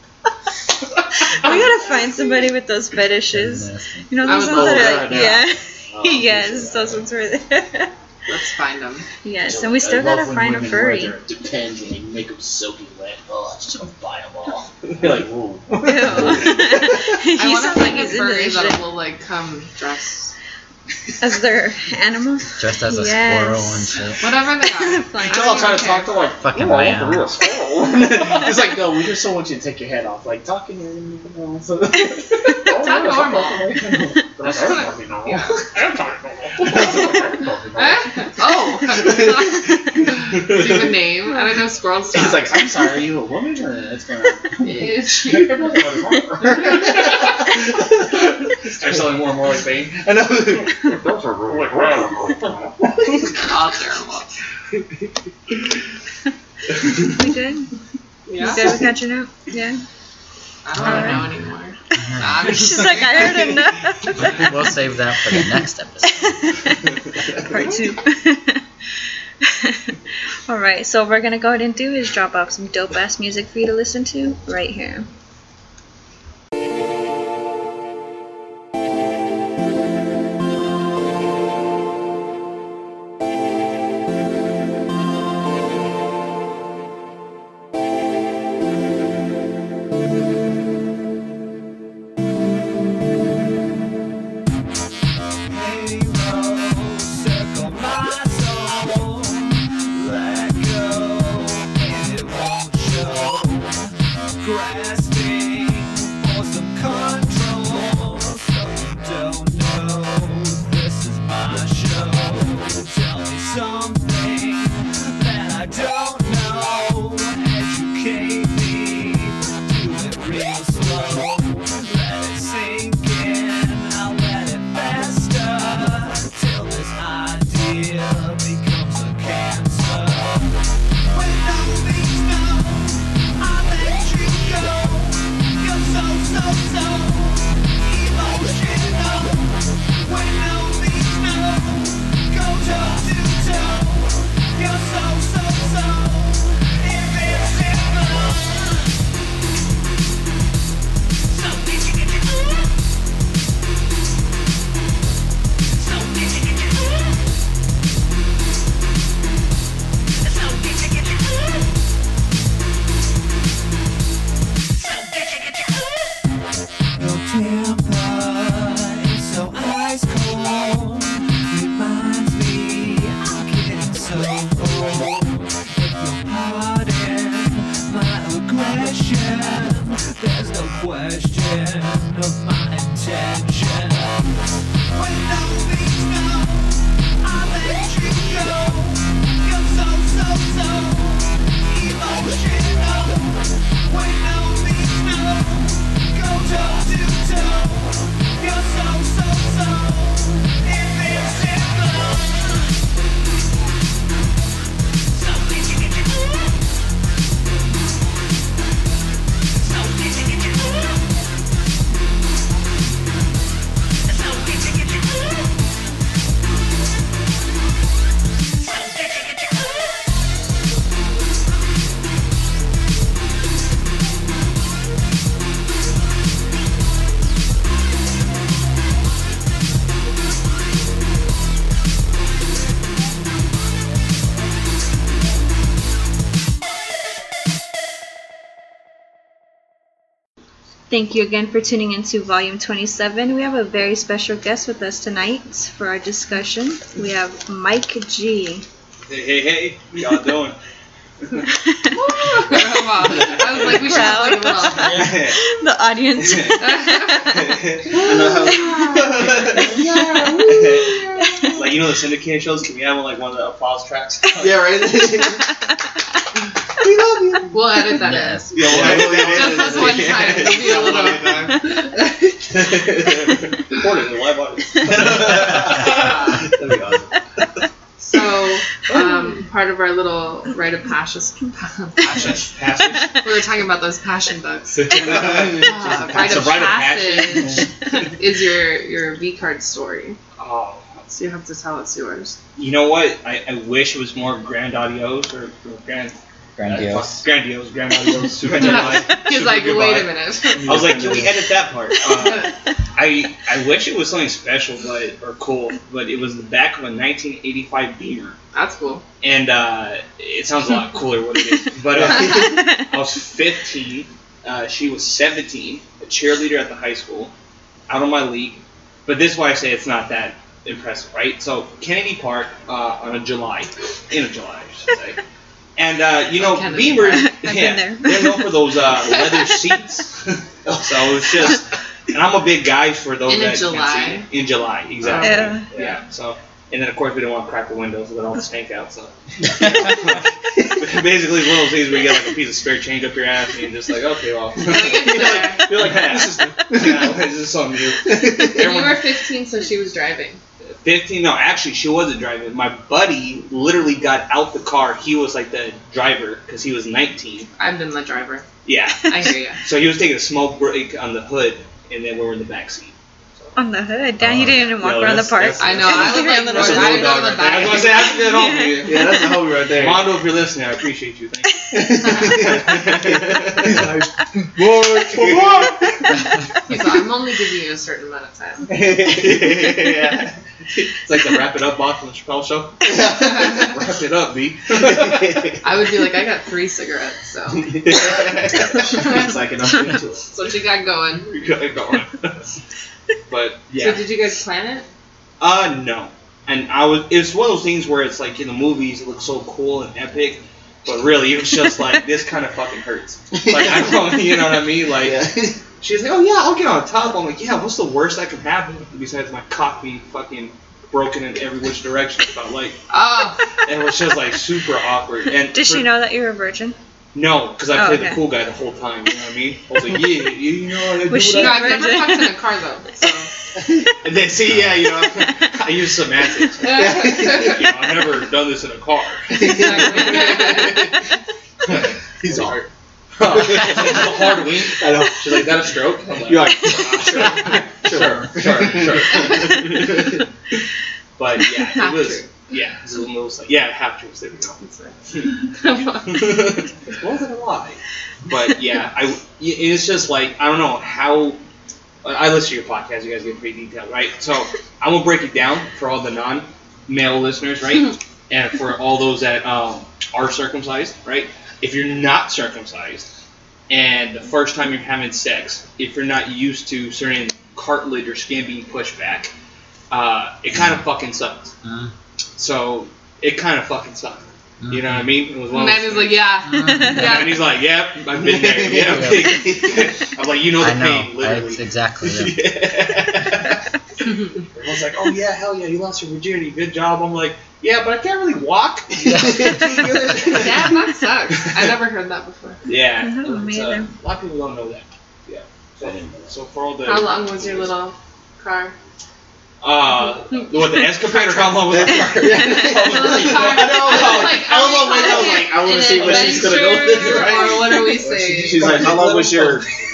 We gotta find somebody with those fetishes.
Nasty.
You know, those ones that are,
that,
yeah.
Oh,
yes, those ones were there.
Let's find them.
yes, and we still gotta find a furry.
Depends when you make them soaking wet. Oh, I just gonna buy them all. You're like, whoa.
Ew.
I
he
want to
sounds like
find a furry that will like come dress.
As their animal.
Dressed as a
Yes.
squirrel and shit.
Whatever they are.
Flying.
I
Y'all trying to talk to like
Fucking
"Ooh, I want
lamb."
the real squirrel. it's like no, we just don't want you to take your head off. Like talking, you know. So,
Talk normal. oh. Do you have a name? I don't know. Squirrels.
He's like, I'm sorry, are you a woman or it's gonna? Start selling more and more like Bane. I know.
Oh, terrible.
We good?
Yeah.
You good with catching up? Yeah.
I don't want know anymore.
She's like, I heard enough.
We'll save that for the next episode.
Part two. Alright, so what we're gonna go ahead and do is drop off some dope ass music for you to listen to right here.
Grasping for
Thank you again for tuning into Volume 27. We have a very special guest with us tonight for our discussion. We have Mike G.
Hey, hey, hey, what y'all doing?
Come. I was like, we should have like a
the audience.
like you know the syndicated shows. Can we have like one of the applause tracks?
yeah, right. we love you.
We'll edit that
Yes.
Yeah, well,
Just this one time, it'll be a little-
little. Recorded in live audience. That'd be awesome.
So, um, part of our little rite of passage,
Passage. Passage.
we were talking about those passion books. Uh, rite of
rite of
passage is your your V card story.
Oh,
So you have to tell us yours.
you know what? I, I wish it was more grand audios or, or grand.
Grandiose.
Uh, grandiose. Grand audios. Super goodbye.
He's
Super
like,
goodbye.
wait a minute.
I was like, can we edit that part? Uh, I I wish it was something special, but or cool, but it was the back of a 1985 Beamer,
That's cool.
and uh, it sounds a lot cooler what it is. But uh, I was 15, uh, she was 17, a cheerleader at the high school, out of my league. But this is why I say it's not that impressive, right? So Kennedy Park uh, on a July, in a July, I should say. And uh, you know,
Kennedy
Beamers, yeah, they're known for those uh, leather seats. so it's just, and I'm a big guy for those
In a
that can't
July?
In July, exactly.
Yeah.
Yeah. So, and then of course we didn't want to crack the windows, let all the stank out. So, basically, it's one of those things where you get like a piece of spare change up your ass, and you're just like, okay, well,
Like, it's there.
you're like, yeah, this is, yeah, this is something new.
And you
Everyone-
were 15, so she was driving.
15 no actually she wasn't driving my buddy literally got out the car he was like the driver because he was 19
I've been the driver.
yeah
I hear you.
so he was taking a smoke break on the hood and then we were in the back seat
On the hood. Damn, he uh, didn't even walk
Yo,
around the park.
I know. I would like.
That's a
I would
little
go to the
dog right
I was gonna say I have to get.
Yeah, that's the homie right there.
Mondo if you're listening I appreciate you thank you
He's like, what?
He's like, I'm only giving you a certain amount of time.
yeah. It's like the wrap it up box on the Chappelle show. Wrap it up, B.
I would be like, I got three cigarettes, so
It's like enough into it.
so what you got going.
You gotta go on. But yeah.
So did you guys plan it?
Uh, no. And I was, it's one of those things where it's like in the movies, it looks so cool and epic, but really it was just like, this kind of fucking hurts. Like, I don't, you know what I mean? Like,
Yeah.
She's like, oh yeah, I'll get on top. I'm like, yeah, what's the worst that can happen besides my cock being fucking broken in every which direction? it Felt like,
Oh,
and it was just like super awkward. And
Did
for-
she know that you were a virgin?
No, because I
Oh,
played
okay.
the cool guy the whole time. You know what I mean? I was like, yeah, you, you know, I
Was
what
she
no,
I-
I've never
virgin?
fucked in a car though. So.
And then see, yeah, you know, I use semantics. you know, I've never done this in a car.
He's all.
hard. A hard wink.
I know.
She's like, is that a stroke? I'm like,
You're like,
sure, sure, sure, sure. But yeah, it was.
true.
Yeah, it was almost like yeah, half truths. There we go. it wasn't a lie. But yeah, I it's just like I don't know how. I listen to your podcast. You guys get pretty detailed, right? So I'm gonna break it down for all the non-male listeners, right? and for all those that um, are circumcised, right? If you're not circumcised, and the first time you're having sex, if you're not used to certain cartilage or skin being pushed back, uh, it kind of fucking sucks.
Uh,
So it kind of fucking sucked. You know what I mean? It was one of
Man
those
is like, yeah,
and he's like, "Yep, I've been there. Yeah." I'm like, "You know the
I know.
pain, literally."
That's exactly. Yeah.
Everyone's like, "Oh yeah, hell yeah, you lost your virginity. Good job." I'm like, "Yeah, but I can't really walk."
Yeah, that sucks. I never heard that before.
yeah,
No, me
uh, a lot of people don't know that. Yeah. So, so for all the
How long was your little car?
Uh, what the escapade or how long was the car?
Yeah.
I
know.
Like,
I was
are
like, I was like, I wanna see where she's gonna go with right?
Or what are we saying?
She's like, how long was your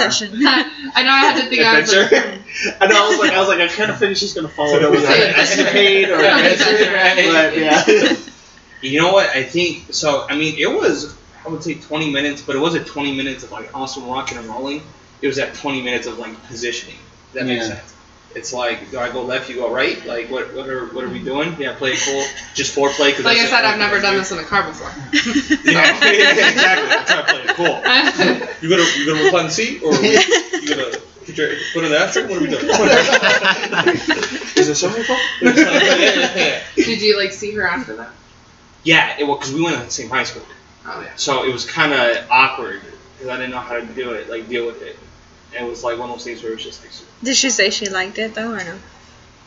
session.
I know I had to think. I was like,
adventure? I know. I was like, I was like, I kind of figured she's gonna follow it with an escapade or
Yeah,
adventure, but yeah.
You know what? I think so. I mean, it was I would say 20 minutes, but it wasn't 20 minutes of like awesome rocking and rolling. It was that 20 minutes of like positioning. That makes
Yeah.
sense. It's like, do I go left? You go right? Like, what? What are what are we doing? Yeah, play it cool. Just foreplay. Cause
Like I said, I've never done
thing
this in a car before.
Yeah, yeah, exactly. I'm trying to play it cool. You gonna you gonna recline the seat or we, you gonna put your foot in the ashtray? What are we doing?
Is it something called?
yeah, yeah, yeah.
Did you like see her after that?
Yeah, it, well, because we went to the same high school,
Oh yeah.
so it was kind of awkward because I didn't know how to do it, like deal with it. And it was like one of those things where it was just like,
Did she say she liked it though or no?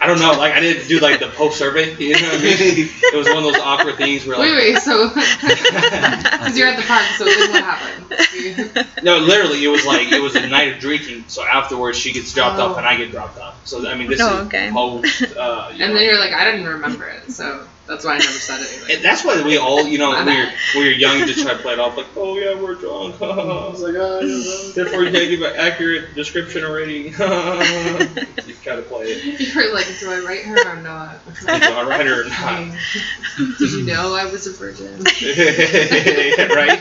I don't know, like I didn't do like the post survey, you know what I mean? It was one of those awkward things where like,
Wait, wait. So, because you're at the park, so then what happened?
no, literally, it was like it was a night of drinking. So afterwards, she gets dropped
Oh.
off and I get dropped off. So I mean, this
Oh,
is
okay.
post. Uh,
And
know.
then you're like, I didn't remember it, so that's why I never said anything.
And that's why we all, you know,
My
when you're,
bad.
when you're young, you just try to play it off like, oh yeah, we're drunk. I was like, oh, you're drunk. Therefore, you can't give an accurate description or rating. you kind of play it.
You're like, do I write her or not?
Do I write her or not?
Did you know I was a virgin?
right?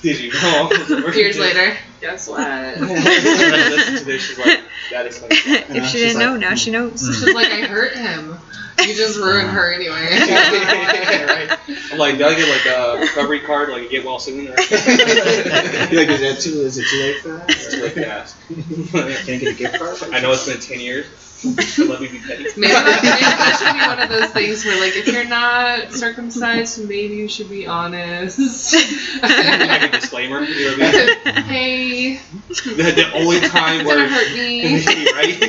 Did you know? I was a virgin?
Years later, guess what?
Listen to this, she's like, that is like,
if she didn't know, now she knows.
She's like, I hurt him. You just ruined her anyway.
right? I'm like, do I get like a recovery card, like a get well soon? Or...
You're like, is that too? Is it too late for that?
It's too late to ask.
Can I get a gift card?
I know it's been 10 years. So let me be petty.
Maybe that, maybe that should be one of those things where, like, if you're not circumcised, maybe you should be honest.
like a disclaimer, you know what I mean?
hey,
The, the only time
it's gonna
where.
hurt me.
right?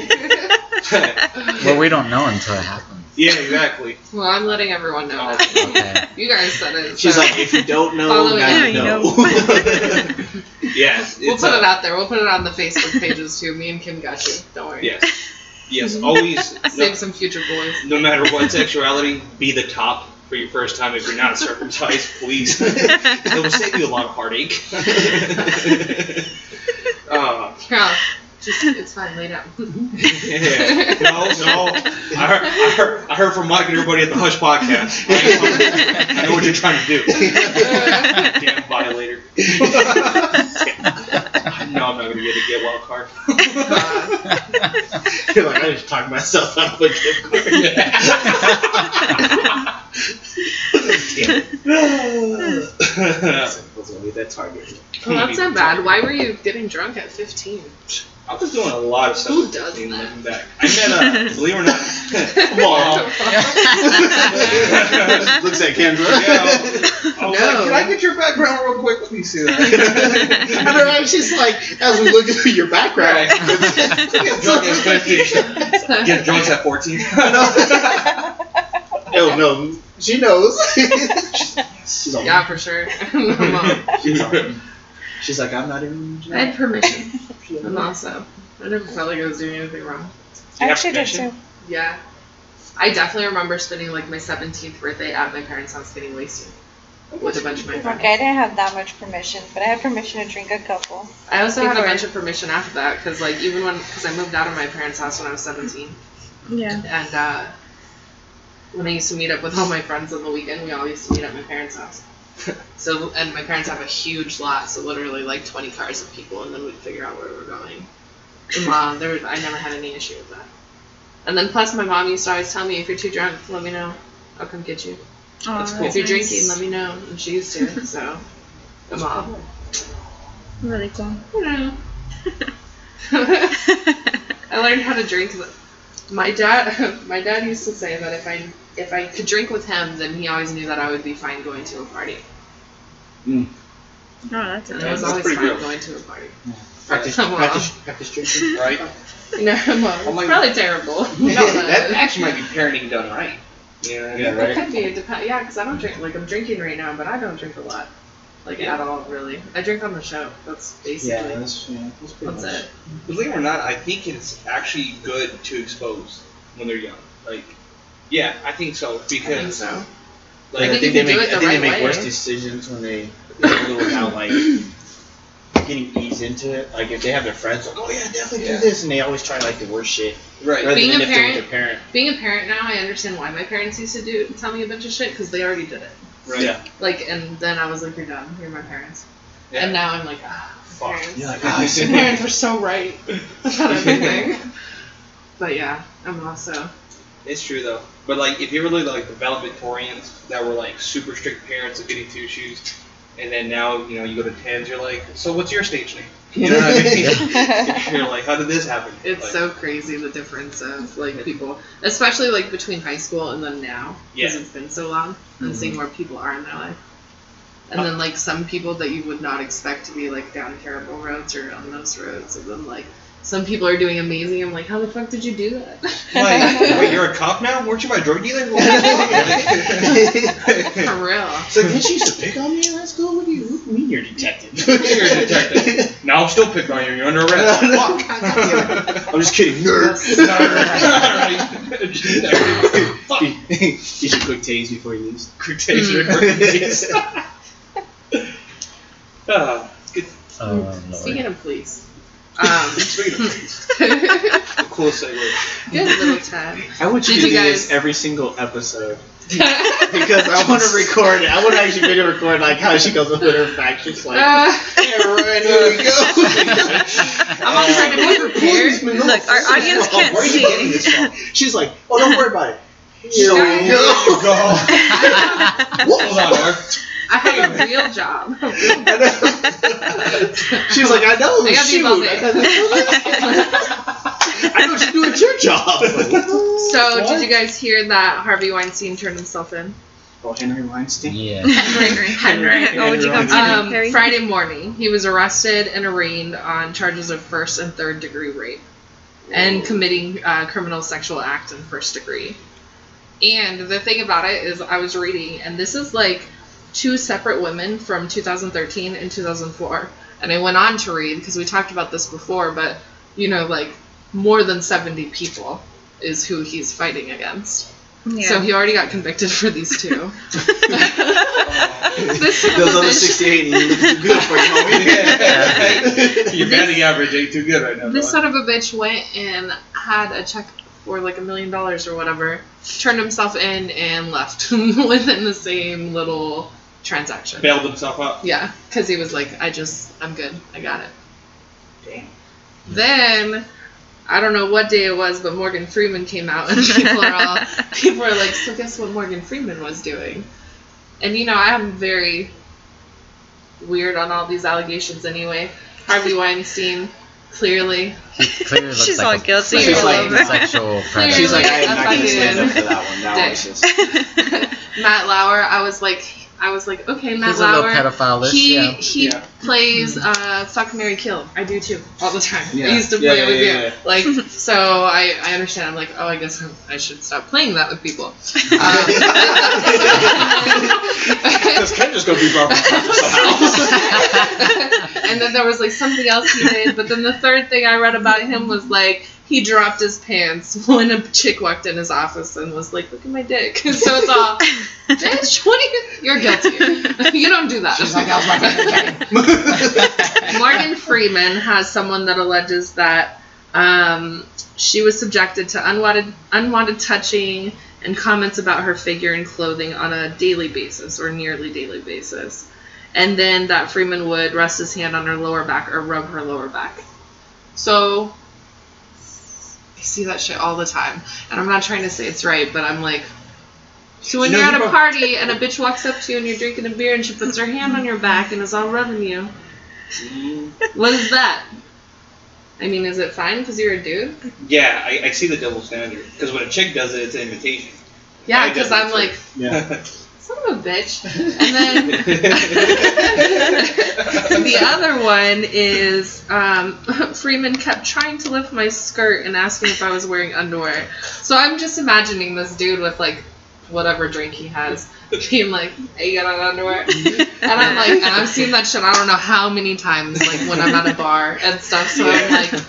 well, we don't know until it happens.
Yeah, exactly.
well, I'm letting everyone know. now.
Okay.
You guys said it.
She's
so
like, if you don't know,
Follow
now
it.
you
Yeah,
know.
Yes.
we'll
it's,
put
uh,
it out there. We'll put it on the Facebook pages too. Me and Kim got you. Don't worry.
Yes. Yes, always.
Save
No,
some future boys.
no matter what sexuality, be the top for your first time if you're not circumcised, please. it will save you a lot of heartache. uh,
Yeah. Just, it's fine. Lay down.
yeah. No, no. I heard, I, heard, I heard from Mike and everybody at the Hush podcast. I know what you're trying to do. Damn violator. I know I'm not going to get a get wild card.
You're like, I just talked myself out of a gift card. That's gonna that target.
That's not bad. Why were you getting drunk at 15?
I was doing a lot of stuff.
Who
at
does
15,
that?
Looking back, I met a believe it or not.
Mom. Looks at Kendra.
Yeah, I was
No.
like, can I get your background real quick? Let me see that.
I don't. She's like, as we look at your background.
Get drunk at 15. Get drunk at 14.
Oh no, she knows. she's like,
Yeah, for sure. Mom.
she's like, she's like, I'm not even.
I had permission. I'm also. I never felt like I was doing anything wrong.
I actually did too.
Yeah. I definitely remember spending like my 17th birthday at my parents' house getting wasted with a bunch of my friends.
Okay, I didn't have that much permission, but I had permission to drink a couple.
I also had a bunch of permission after that because, like, even when, because I moved out of my parents' house when I was 17,
Yeah.
and uh, when I used to meet up with all my friends on the weekend, we all used to meet at my parents' house. so, and my parents have a huge lot, so literally like 20 cars of people, and then we'd figure out where we're going. And mom, uh, there, was- I never had any issue with that. And then plus, my mom used to always tell me, if you're too drunk, let me know. I'll come get you.
Oh,
if you're drinking, let me know. And she used to, so. My mom.
Really cool.
You know. I learned how to drink. My dad, my dad used to say that if I if I could drink with him, then he always knew that I would be fine going to a party.
Oh, that's
And
Yeah,
I was always fine
good.
going to a party.
Practice,
Come on.
practice, practice drinking.
right?
No, well,
Oh
it's probably terrible.
No, that actually might be parenting done right. You know what I mean?
Yeah,
It
right.
could be. It depends. Yeah, because I don't drink. Like I'm drinking right now, but I don't drink a lot. Like
Yeah.
at all, really. I drink on the show. That's basically.
Yeah, that's yeah, that's pretty
That's
much.
it.
Believe it or not, I think it's actually good to expose when they're young. Like, yeah, I think so
I think
because
so.
Like,
I
I
think
think, they make,
the
I think
right
they make
way.
worse decisions when they they're little without like getting eased into it. Like if they have their friends, like, oh yeah, definitely
Yeah.
do this, and they always try like the worst shit
right.
rather
Being
than
a
if they're with
parent-
their parent.
Being a parent now, I understand why my parents used to do tell me a bunch of shit because they already did it.
right.
Yeah.
Like, and then I was like, "You're done. You're my parents."
Yeah.
And now I'm like, "Ah, my
Fuck.
parents.
You're like,
my
ah,
parents were so right about everything." But yeah, I'm also.
It's true though. But like, if you ever look like the valedictorians that were like super strict parents of getting two shoes, and then now you know you go to tens, you're like, so what's your stage name? You know what I mean? you're like, how did this happen?
It's
Like,
so crazy the difference of like people, especially like between high school and then now, because
Yeah.
it's been so long, and mm-hmm. seeing where people are in their life. And uh, then like some people that you would not expect to be like down terrible roads or on those roads, and then like some people are doing amazing. I'm like, how the fuck did you do that?
Like, wait, you're a cop now? Weren't you my drug dealer? What the fuck?
For real.
So didn't you used to pick on me in high school? What do you, what do you mean you're a detective?
You're a detective. now I'm still picking on you. You're under arrest. Fuck.
I'm just kidding, nerd.
Fuck.
Get your quick tase before you leave.
Quick taser. Ah, good.
Oh, Lord.
Speaking of police, um,
Speaking of things, the coolest segue.
good little time.
I want you
Did
to
you
do
guys-
this every single episode. because I want to record it. I want to actually video record like how she goes with her facts. She's like,
Uh,
hey, Ryan, here we go.
I'm all trying to be prepared.
Look, our audience can't
Where you
see.
getting this from? She's like, oh, don't worry about it. Here we go.
Hold on, Mark.
I have a real job.
She's like, I know.
I got
shoot.
these all day.
I know what you do at your job.
So, did you guys hear that Harvey Weinstein turned himself in?
Oh, Henry Weinstein.
Yeah.
Henry. Henry. What would you call?
Um, Friday morning, he was arrested and arraigned on charges of first and third degree rape and committing uh, criminal sexual act in first degree. And the thing about it is, I was reading, and this is like two separate women from 2013 and 2004. And I went on to read because we talked about this before, but you know, like more than 70 people is who he's fighting against.
Yeah.
So he already got convicted for these two. this son of
Those
a
other
bitch-
68 you look too good for you, homie.
Your batting average ain't too good right now.
This
dog.
son of a bitch went and had a check for like a million dollars or whatever, turned himself in and left within the same little transaction.
bailed himself out.
Yeah, because he was like, I just, I'm good, I got it.
Damn.
Then, I don't know what day it was, but Morgan Freeman came out and people are all, people are like, so guess what Morgan Freeman was doing? And you know, I'm very weird on all these allegations anyway. Harvey Weinstein, clearly.
He clearly looks
She's
like
all
a
guilty.
She's
blatant
like-
sexual predator.
She's like, I am not going to stand up for that one. Now
dick.
it's just.
Matt Lauer, I was like, I was like, okay, Matt
He's a little
Lauer.
pedophile list,
he
yeah.
he
Yeah.
plays uh, fuck Mary Kill. I do too, all the time.
Yeah.
I used to
Yeah,
play
yeah,
it with
yeah,
you.
yeah.
Like, so I, I understand. I'm like, oh, I guess I should stop playing that with people.
Because Ken just gonna be Robert somehow.
and then there was like something else he did, but then the third thing I read about him was like he dropped his pants when a chick walked in his office and was like, "Look at my dick." so it's all, bitch, what are you? You're guilty. you don't do that.
She's like, that was my favorite
Morgan Freeman has someone that alleges that um, she was subjected to unwanted unwanted touching and comments about her figure and clothing on a daily basis or nearly daily basis. And then that Freeman would rest his hand on her lower back or rub her lower back. So I see that shit all the time. And I'm not trying to say it's right, but I'm like so when
No,
you're at a party and a bitch walks up to you and you're drinking a beer and she puts her hand on your back and is all rubbing you, what is that? I mean, is it fine because you're a dude?
Yeah, I, I see the double standard. Because when a chick does it, it's an invitation.
Yeah, because I'm like,
Yeah.
son of a bitch. And then the other one is um, Freeman kept trying to lift my skirt and asking if I was wearing underwear. So I'm just imagining this dude with like whatever drink he has being like, "Hey, you got on underwear?" And I'm like, and I've seen that shit I don't know how many times, like when I'm at a bar and stuff. So I'm like, did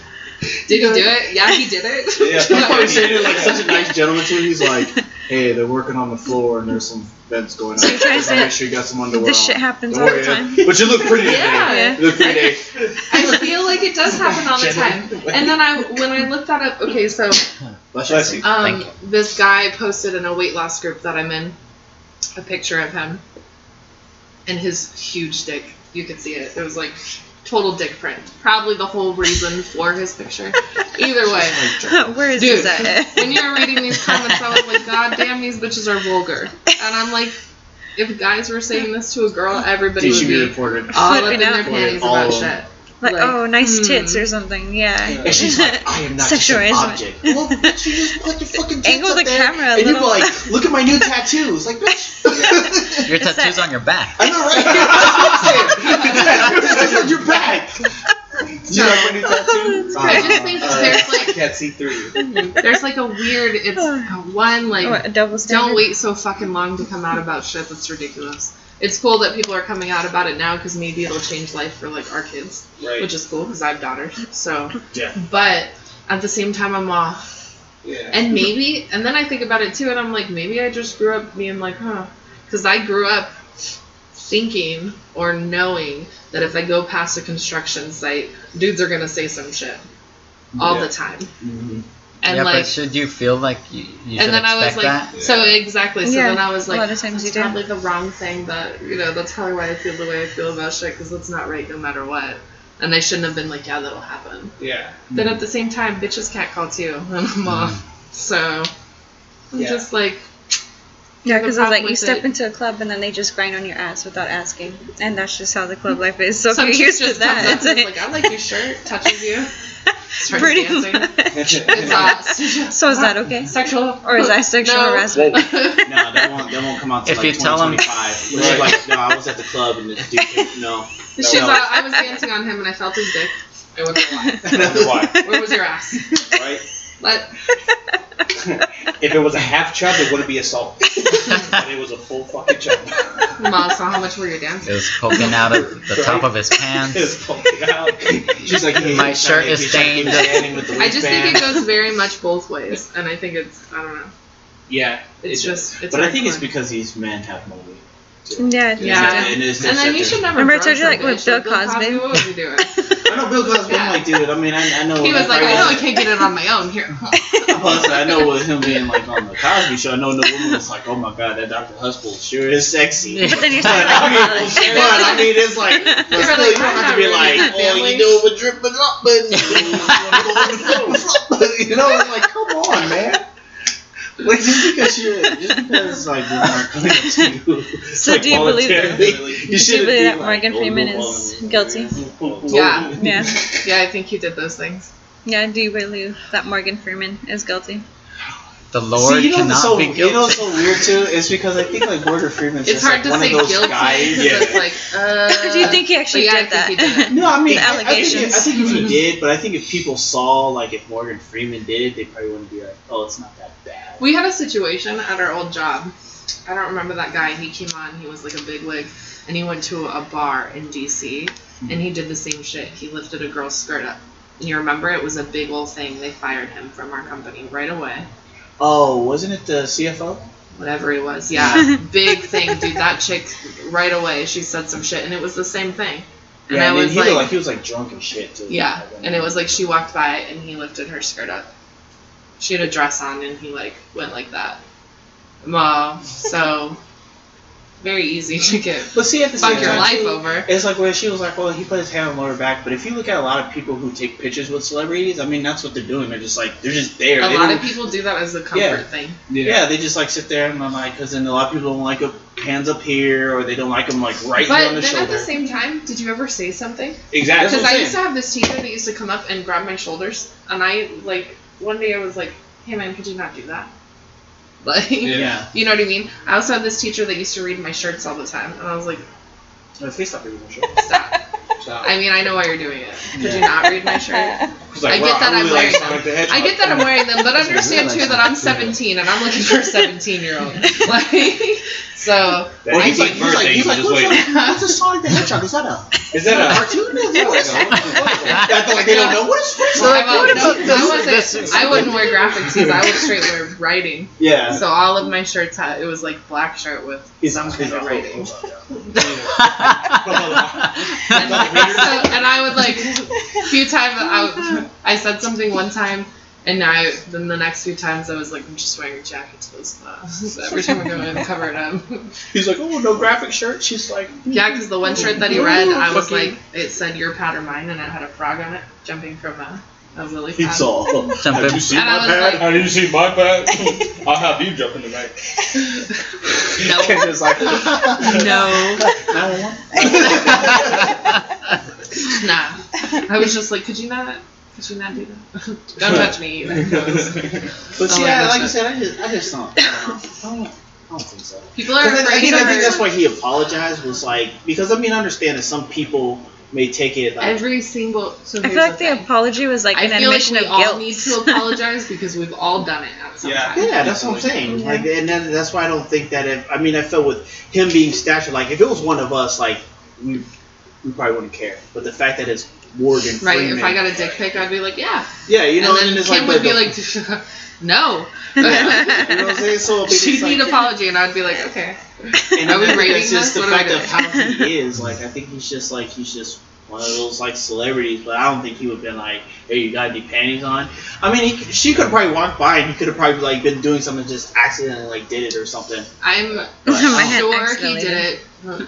he do it? Yeah, he did it.
Yeah.
He's probably saying it like such a nice gentleman too. He's like, hey, they're working on the floor and there's some beds going on.
So you're trying to say
Make sure you got some underwear
This
on.
shit happens all the
worry,
time.
But you look pretty today.
Yeah.
You look pretty today.
I feel like it does happen all the time. And then I, when I looked that up, okay, so
Bless you.
um,
Thank
this guy posted in a weight loss group that I'm in a picture of him and his huge dick. You could see it. It was like total dick print. Probably the whole reason for his picture. Either way,
Where is
Dude,
this at?
when you were reading these comments, I was like, God damn, these bitches are vulgar. And I'm like, if guys were saying this to a girl, everybody
They
would
should be
be
reported.
all up in their panties
All
about shit.
Like,
like,
oh, nice
hmm.
tits or something. Yeah.
And she's like, I am not
Sexual
just an object. Well, bitch, you just put your fucking tits
Angle
up
the
there,
camera a
and you're like, look at my new tattoos. Like, bitch.
Your
It's
tattoo's
that-
on your back.
I know, right? That's what I'm saying. Tattoos on your back. You like my new tattoo?
I just think
Uh,
there's like
I can't see through you.
there's like a weird it's one like
What, a double standard?
don't wait so fucking long to come out about shit that's ridiculous. It's cool that people are coming out about it now because maybe it'll change life for like our kids,
Right.
which is cool because I have daughters. So,
Yeah.
but at the same time, I'm off.
Yeah.
And maybe, and then I think about it too, and I'm like, maybe I just grew up being like, huh, because I grew up thinking or knowing that if I go past a construction site, dudes are gonna say some shit all
Yeah.
the time,
Mhm.
And
yeah,
like.
but should you feel like you, you should
and then I was
expect
like,
that?
so exactly. So
Yeah,
then I was
a
like,
lot of times
that's
you do.
probably the wrong thing, but you know, that's probably why I feel the way I feel about shit because that's not right no matter what. And I shouldn't have been like, yeah, that'll happen.
Yeah.
But at the same time, bitches cat call too, and I'm off. So I'm
Yeah.
just like,
Yeah, because I was like, you step
it-
into a club and then they just grind on your ass without asking, and that's just how the club life is. So if
some
you're
chick
used to
just comes
that,
up
it's
and is
like,
like, I like your shirt, touches you, starts
pretty
dancing.
much.
It's
So is that okay?
sexual,
Or is that sexual
No.
harassment?
No, that won't. That won't come out till
If
like
you tell 'em-
2025. When she's like, no, I was at the club and this dude. Came, no.
She's
No.
uh, I was dancing on him and I felt his dick. I wonder why.
I wonder why.
Where was your ass?
Right.
But
If it was a half chub, it wouldn't be assault. but it was a full fucking chub.
Ma saw how much were you dancing?
It was poking out of the top of his
It
pants.
was poking out.
She's like, hey,
My
sorry,
shirt is
he's trying keep
stained.
standing with the
I just think it
waistband.
goes very much both ways, and I think it's I don't know.
Yeah.
It's
it
just it's.
But I think it's
hardcore.
because these men have more weight.
Yeah,
Yeah.
And, it's
And then you should never.
Remember I
grow
told you, like,
so
with
big.
Bill
Like,
Cosby?
What was he doing?
I know Bill Cosby. I'm like, dude. I mean, I, I know.
He was
if
like, I know I can't get it on my own. Here.
Plus, I know with him being like on the Cosby Show, I know the woman was like, "Oh my God, that Dr. Huxtable sure is sexy."
But then you're
But
saying
I mean, but I mean, it's like, but still,
like, oh,
you don't have to be
really
like, "Oh,
family."
you do it with drip and drop buttons." You know, it's like, come on, man. Like just because you're, just because like you're not coming up to you.
So do you believe that?
voluntarily,
Do you believe
be
that
like,
Morgan
"Oh,
Freeman is guilty?
Yeah.
Yeah.
Yeah, I think he did those things.
Yeah, do you believe that Morgan Freeman is guilty?
The Lord
See, you know
cannot
so,
be
You know what's so weird too? It's because I think like Morgan Freeman's
It's
just
hard
like
to
one
say
of those
guilty
guys.
because it's like. Uh,
do you think he actually
yeah,
did
think he
that?
did it.
No, I mean,
The
I, I think,
allegations.
I think if he did, but I think if people saw like if Morgan Freeman did it, they probably wouldn't be like, "Oh, it's not that bad."
We had a situation at our old job. I don't remember that guy. He came on. He was like a big wig, and he went to a bar in DC, and he did the same shit. He lifted a girl's skirt up. And you remember it was a big old thing. They fired him from our company right away.
Oh, wasn't it the CFO?
Whatever he was, yeah, big thing, dude. That chick right away. She said some shit, and it was the same thing. And
yeah,
I
and
was
he
like,
looked like he was like drunk and shit too.
Yeah, and it was like she walked by and he lifted her skirt up. She had a dress on and he like went like that. Well, so very easy to get
But see, at the
fuck
same
your
time,
life
too,
over.
It's like where she was like, "Well, he put his hand on lower back." But if you look at a lot of people who take pictures with celebrities, I mean, that's what they're doing. They're just like they're just there.
A
They
lot of people do that as a comfort
Yeah.
thing.
Yeah, they just like sit there and I'm like, because then a lot of people don't like them hands up here, or they don't like them like right here
But
on the
then
shoulder.
at the same time, did you ever say something?
Exactly.
Because
I'm
I used to have this teacher that used to come up and grab my shoulders, and I like one day I was like, "Hey man, could you not do that?" Like,
yeah.
you know what I mean? I also had this teacher that used to read my shirts all the time, and I was like,
No, please stop reading my shirt.
"Stop."
Stop.
I mean, I know why you're doing it. Could
Yeah.
you not read my shirt?
He's like,
I get
"Wow,
that I'm
really
wearing
like
them.
Sonic the Hedgehog."
I get that I'm wearing them, but understand
really
too that I'm 17 and I'm looking for a 17 year old. Like, so
Well,
he's
he's like, he's like, he's like,
just
what's,
waiting.
a, what's a Sonic the Hedgehog? Is that a,
Is that a
cartoon? What is it? I feel like they don't know what is what is
I,
Sonic the
won't-
Hedgehog?
no, I
this-
wasn't. I wouldn't wear graphic tees. I would straight wear writing.
Yeah.
So all of my shirts had it was like black shirt with
He's
some kind of writing. And, so, and I would like a few times I, I said something one time And now, I, then the next few times I was like, I'm just wearing a jacket to those classes. Every time I go in, and cover it up.
He's like, oh, no graphic shirt. She's like,
Yeah, because the one shirt that he read, I was like, it said your or mine, and it had a frog on it, jumping from a, a lily pad.
It's all.
Jumping.
Have you seen
And I
my
was
pad?
like-
How did you see my bag? I'll have you jump in the back.
No.
Ken is like,
No. Nah. I was just like, could you not? Could you not do that? Don't touch me.
But
Oh
see,
my
I, like I said, I just, I just don't, I don't, I don't, I don't think so.
People are
Because I,
afraid
think- I think that's why he apologized was like because I mean I understand that some people may take it like
every single. So
I feel like the
thing.
apology was like
I
an
feel like
admission
we
of
all
guilt.
need to apologize because we've all done it at some
Yeah.
time.
yeah that's what I'm saying like and then, that's why I don't think that if I mean I felt with him being stature like if it was one of us like we we probably wouldn't care but the fact that it's Morgan
Right,
Freeman
if I got a dick pic, I'd be like, yeah.
yeah you know
and then
it's
Kim
like
would be
the-
like, no.
yeah, you know what I'm saying so I
She'd need
like-
apology, and I'd be like, okay.
And
Are we
I think
rating
that's just
this?
the
What
fact of how he is. Like, I think he's just like he's just one of those like celebrities. But I don't think he would have been like, "Hey, you got any panties on?" I mean, he, she could have probably walked by and he could have probably like been doing something, just accidentally like did it or something.
I'm
But,
My
sure he did it.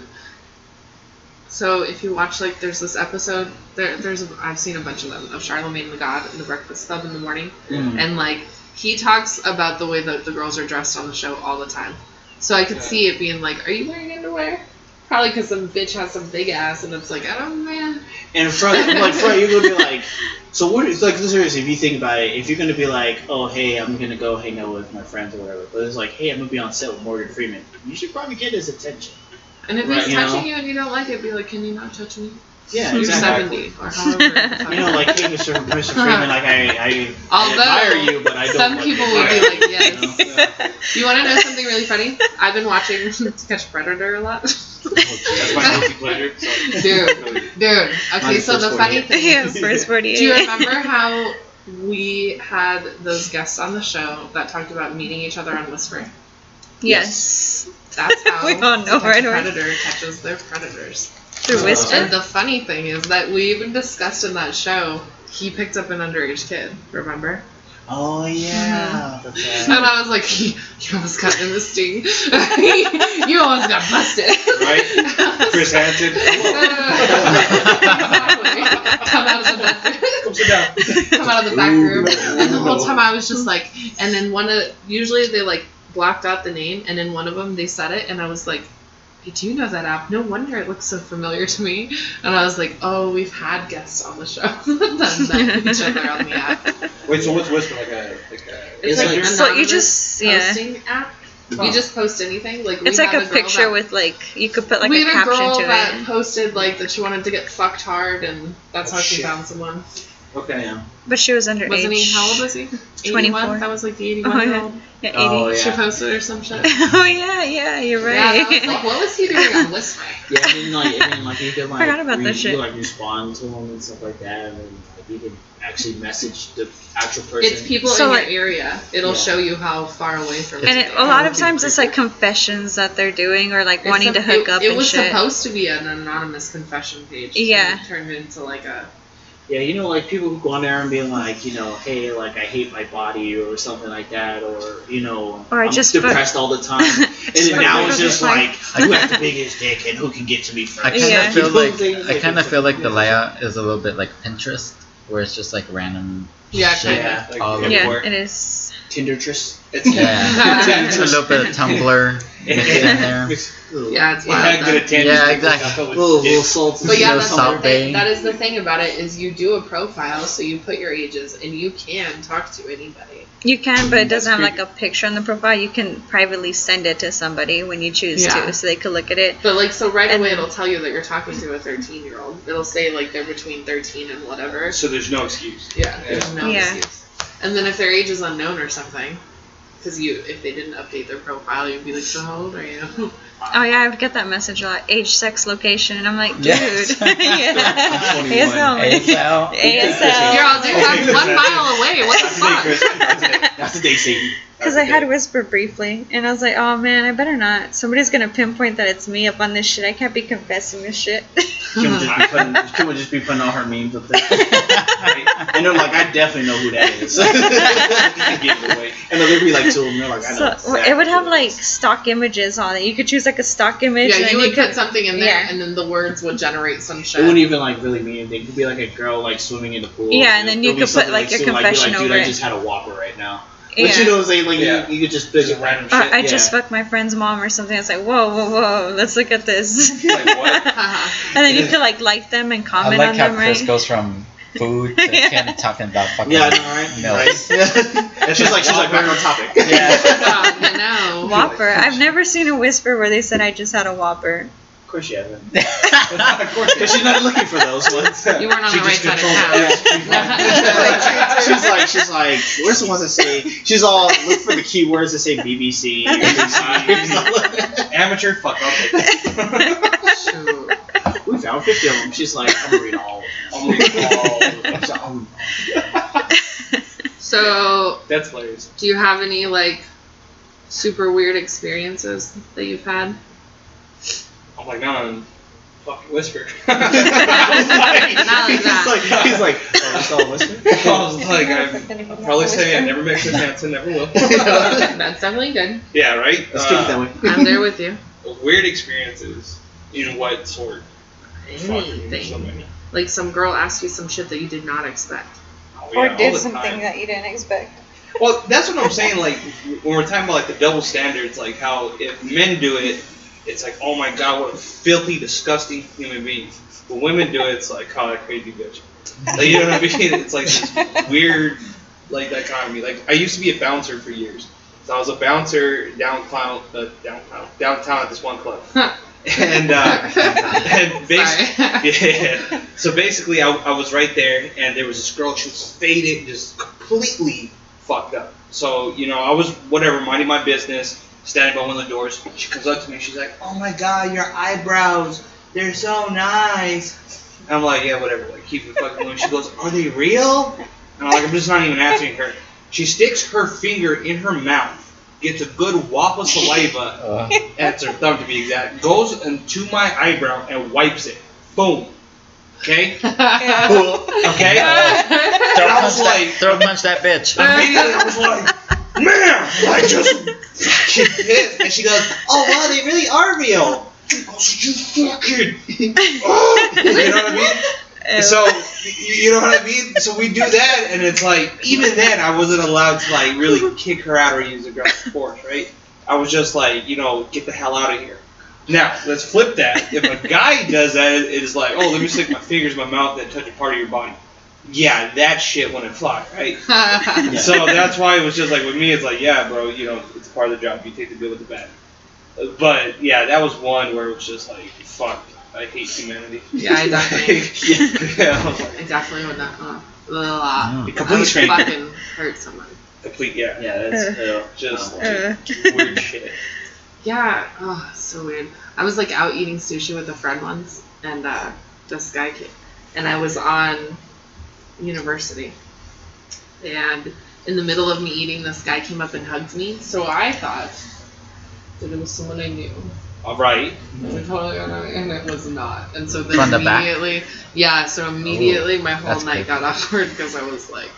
So if you watch like there's this episode there there's a, I've seen a bunch of them of Charlemagne the God in the Breakfast Club in the morning
Mm.
and like he talks about the way that the girls are dressed on the show all the time. So I could see it being like, are you wearing underwear? Probably because some bitch has some big ass and it's like, I don't man.
And front, like front, you're gonna be like, so what? It's like seriously, if you think about it, if you're gonna be like, oh hey, I'm gonna go hang out with my friends or whatever, but it's like, hey, I'm gonna be on set with Morgan Freeman. You should probably get his attention.
And if
Right,
he's
you know?
touching you and you don't like it, be like, can you not touch me?
Yeah, exactly.
seventy or however.
You know, like, hey, Mr. Mr. Freeman, like I, I, I
Although,
admire you, but I don't.
some
like
people would be like,
You know?
yes. You want to know something really funny? I've been watching To Catch Predator a lot.
Oh, that's my guilty pleasure. So.
Dude, dude. Okay, so the
first
funny thing
yeah, first 48.
do you remember how we had those guests on the show that talked about meeting each other on Whisper?
Yes.
That's how
We all know
To Catch
right
a
away.
Predator catches their predators.
Through Whisper?
And the funny thing is that we even discussed in that show, he picked up an underage kid, remember?
Oh yeah,
Mm-hmm.
that's
And. I was like, you almost got in the sting. you almost got busted.
Right? Chris Hansen.
exactly. Come out of the back
Come sit down.
come out of the back room. And the whole time I was just like, and then one of, usually they like blocked out the name, and in one of them they said it, and I was like, I do know that app. No wonder it looks so familiar to me. And I was like, oh, we've had guests on the show that met each other on the app.
Wait, so what's Whisper like a like a?
It's,
It's
like,
like-
an
So you
anonymous
just- yeah.
posting app. You just post anything. Like
It's like
had
a picture
that-
with like you could put like
we
a
had a
caption
girl
to
that
it.
posted like that she wanted to get fucked hard, and that's
Oh,
how she
shit.
found someone.
Okay. Yeah.
But she was underage.
Wasn't he? How old was he?
24.
That was like the
Oh,
81 year
yeah.
old.
Yeah, 80.
Oh,
She posted or some shit.
oh yeah, yeah, you're right.
Yeah, I was like, what was he doing on Whisper?
Yeah, and then like, and then like you can like,
Forgot about
re-
that shit.
can, like respond to them and stuff like that, and like you can actually message the actual person.
It's people
So,
in
like-
your area. It'll
Yeah.
show you how far away from
and
it
it, a lot of times it's like confessions that they're doing or like
It's
wanting
a-
to hook
it,
up
It
and
was
shit.
supposed to be an anonymous confession page.
Yeah.
and it turned into like a.
Yeah, you know, like people who go on there and be like, you know, hey, like I hate my body or something like that, or you know,
Or I
I'm
just
depressed all the time. and then now it's
with
just
my-
like, who has the biggest dick and who can get to me first.
I
first?
kind of
Yeah.
feel
You know what
like
I'm saying?
I
Like,
kind of feel like the layout is a little bit like Pinterest, where it's just like random
Yeah,
shit
kinda.
Like,
all
yeah.
over.
yeah, it is.
Tinder tryst.
Yeah, a little bit of Tumblr mixed in there.
Yeah, it's wild.
had
though.
good attendance.
Yeah, exactly.
got public
Little,
dick.
little salty.
But yeah, that's
Salt
the thing. That is the thing about it is you do a profile, so you put your ages, and you can talk to anybody.
You can, but it doesn't have like a picture on the profile. You can privately send it to somebody when you choose
Yeah.
to, so they could look at it.
But like, so right
And
away it'll tell you that you're talking to a 13 year old. It'll say like they're between 13 and whatever.
So there's no excuse.
Yeah, there's no
Yeah.
excuse. And then if their age is unknown or something, because you if they didn't update their profile, you'd be like, so how old are you?
Oh yeah, I would get that message a lot. Age, sex, location, and I'm like, dude,
Yes.
yeah,
I'm 21.
ASL.
ASL.
You're all dude, I'm one mile away. What the
That's the day,
fuck?
That's the day, Sadie.
Because I had whisper briefly, and I was like, oh man, I better not. Somebody's gonna pinpoint that it's me up on this shit. I can't be confessing this shit.
Kim would just be putting, Kim would just be putting all her memes up there. and they're like, I definitely know who that is.
Give it away.
and then there'd be like two of them. They're like, I know.
so it would have like stock images on it. You could choose like a stock image.
Yeah,
and
you
then
would
could,
put something in there,
yeah.
and then the words would generate some shit.
It wouldn't even like really mean anything. It could be like a girl like swimming in the pool.
Yeah, and then you could put,
something,
like, a confession
like, be like, Dude,
over
I just had a whopper right now.
Yeah.
But you know what Like
Yeah.
you, you could just
Just
just
random
Or
shit.
I just fucked my friend's mom or something. It's like, whoa, whoa, whoa, let's look at this.
Like what?
Haha.
and then you could like like them and
I
comment
like
on
how
them,
Chris
right?
goes from food to
Yeah.
Kim talking about fucking
Yeah, I know, right?
milks.
Right. and she's like, she's like back on topic.
Yeah.
Oh, you know.
Whopper. I've never seen a whisper where they said I just had a Whopper.
Of course you haven't. Because she's not looking for those ones.
You weren't on
She
the right
just
side of
controls
town.
she's like, she's like, where's the ones that say? She's all look for the keywords that say BBC. BBC.
Amateur, fuck, I'll take it.
Shoot.
we 50 of them. She's like, I'm gonna read all. I'm gonna read all. of them. So,
That's hilarious.
do you have any like super weird experiences that you've had?
I'm like, no, no, fucking whisper.
Not like that.
He's like, he's like, oh, you saw a whisper?
I was like, I'm I'll probably say I never mixed with Hansen, never will.
That's definitely good.
yeah, right?
Let's keep it that
Uh,
way.
I'm there with you.
Weird experiences. In what sort? Fucking so
Anything. Like some girl asked you some shit that you did not expect.
Oh,
Or
yeah, all
did something
time.
that you didn't expect.
Well, that's what I'm saying. Like when we're talking about like the double standards, like how if men do it, it's like, oh my god, what a filthy, disgusting human being. When women do it, it's like, oh, that crazy bitch. Like, you know what I mean? It's like this weird, like dichotomy. Like I used to be a bouncer for years. So I was a bouncer downtown, uh, downtown, downtown at this one club, and uh, and basically. Yeah. So basically, I, I was right there, and there was this girl. She was faded, just completely fucked up. So you know, I was whatever, minding my business, standing by one of the doors. She comes up to me. She's like, "Oh my god, your eyebrows, they're so nice." And I'm like, "Yeah, whatever. Like, keep it fucking moving." She goes, "Are they real?" And I'm like, "I'm just not even answering her." She sticks her finger in her mouth, gets a good whop of saliva,
Uh,
that's her thumb to be exact, goes into my eyebrow and wipes it. Boom. Okay? Okay?
throw,
I
punch
was
that,
like-
throw punch that bitch.
Immediately I was like, man, I just fucking pissed. And she goes, oh wow, they really are real. I was, you fucking, oh. you know what I mean? So, you you know what I mean? So we do that, and it's like, even then, I wasn't allowed to, like, really kick her out or use aggressive force, right? I was just like, you know, get the hell out of here. Now, let's flip that. If a guy does that, it is like, oh, let me stick my fingers in my mouth and touch a part of your body. Yeah, that shit wouldn't fly, right? So that's why it was just like with me, it's like, yeah, bro, you know, it's part of the job. You take the good with the bad. But yeah, that was one where it was just like, fuck, I hate humanity.
Yeah, I definitely-
yeah, I was like,
I definitely would not. Uh, uh,
Mm.
complete
I would
stranger.
fucking hurt someone.
Complete, yeah,
Yeah, that's uh,
just
Uh.
weird shit.
Yeah, oh, so weird. I was like out eating sushi with a friend once, and uh, this guy came, and I was on university, and in the middle of me eating, this guy came up and hugged me. So I thought that it was someone I knew.
All right.
I totally and it was not. And so then
From the back?
immediately, yeah. So immediately, oh, my whole
that's
night
creepy.
got awkward because I was like.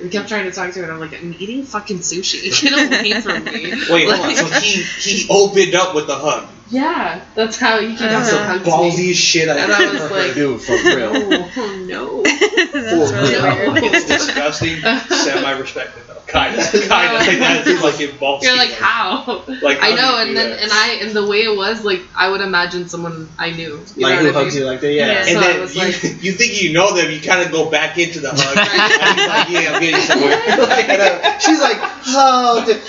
We kept trying to talk to her, and I'm like, I'm eating fucking sushi. Get away from me.
Wait, hold on. So he he opened up with the hug.
Yeah, that's how he came up
That's
and
the
hugged.
Ballsy shit I
And I was like,
dude, for real.
oh, oh no.
That's really
No.
weird.
it's disgusting. Semi respected though. Kind of, kind of. Like that's fucking ballsy.
You're like, how?
Like
I
how do
know, and then
that?
and I and the way it was, like I would imagine someone I knew. You
Like
know
who hugs you like that? Yeah.
Yeah.
And
So
then you,
like-
you think you know them, you kind of go back into the hug. And like, yeah, I'm getting somewhere.
And, uh, she's like, oh, dude.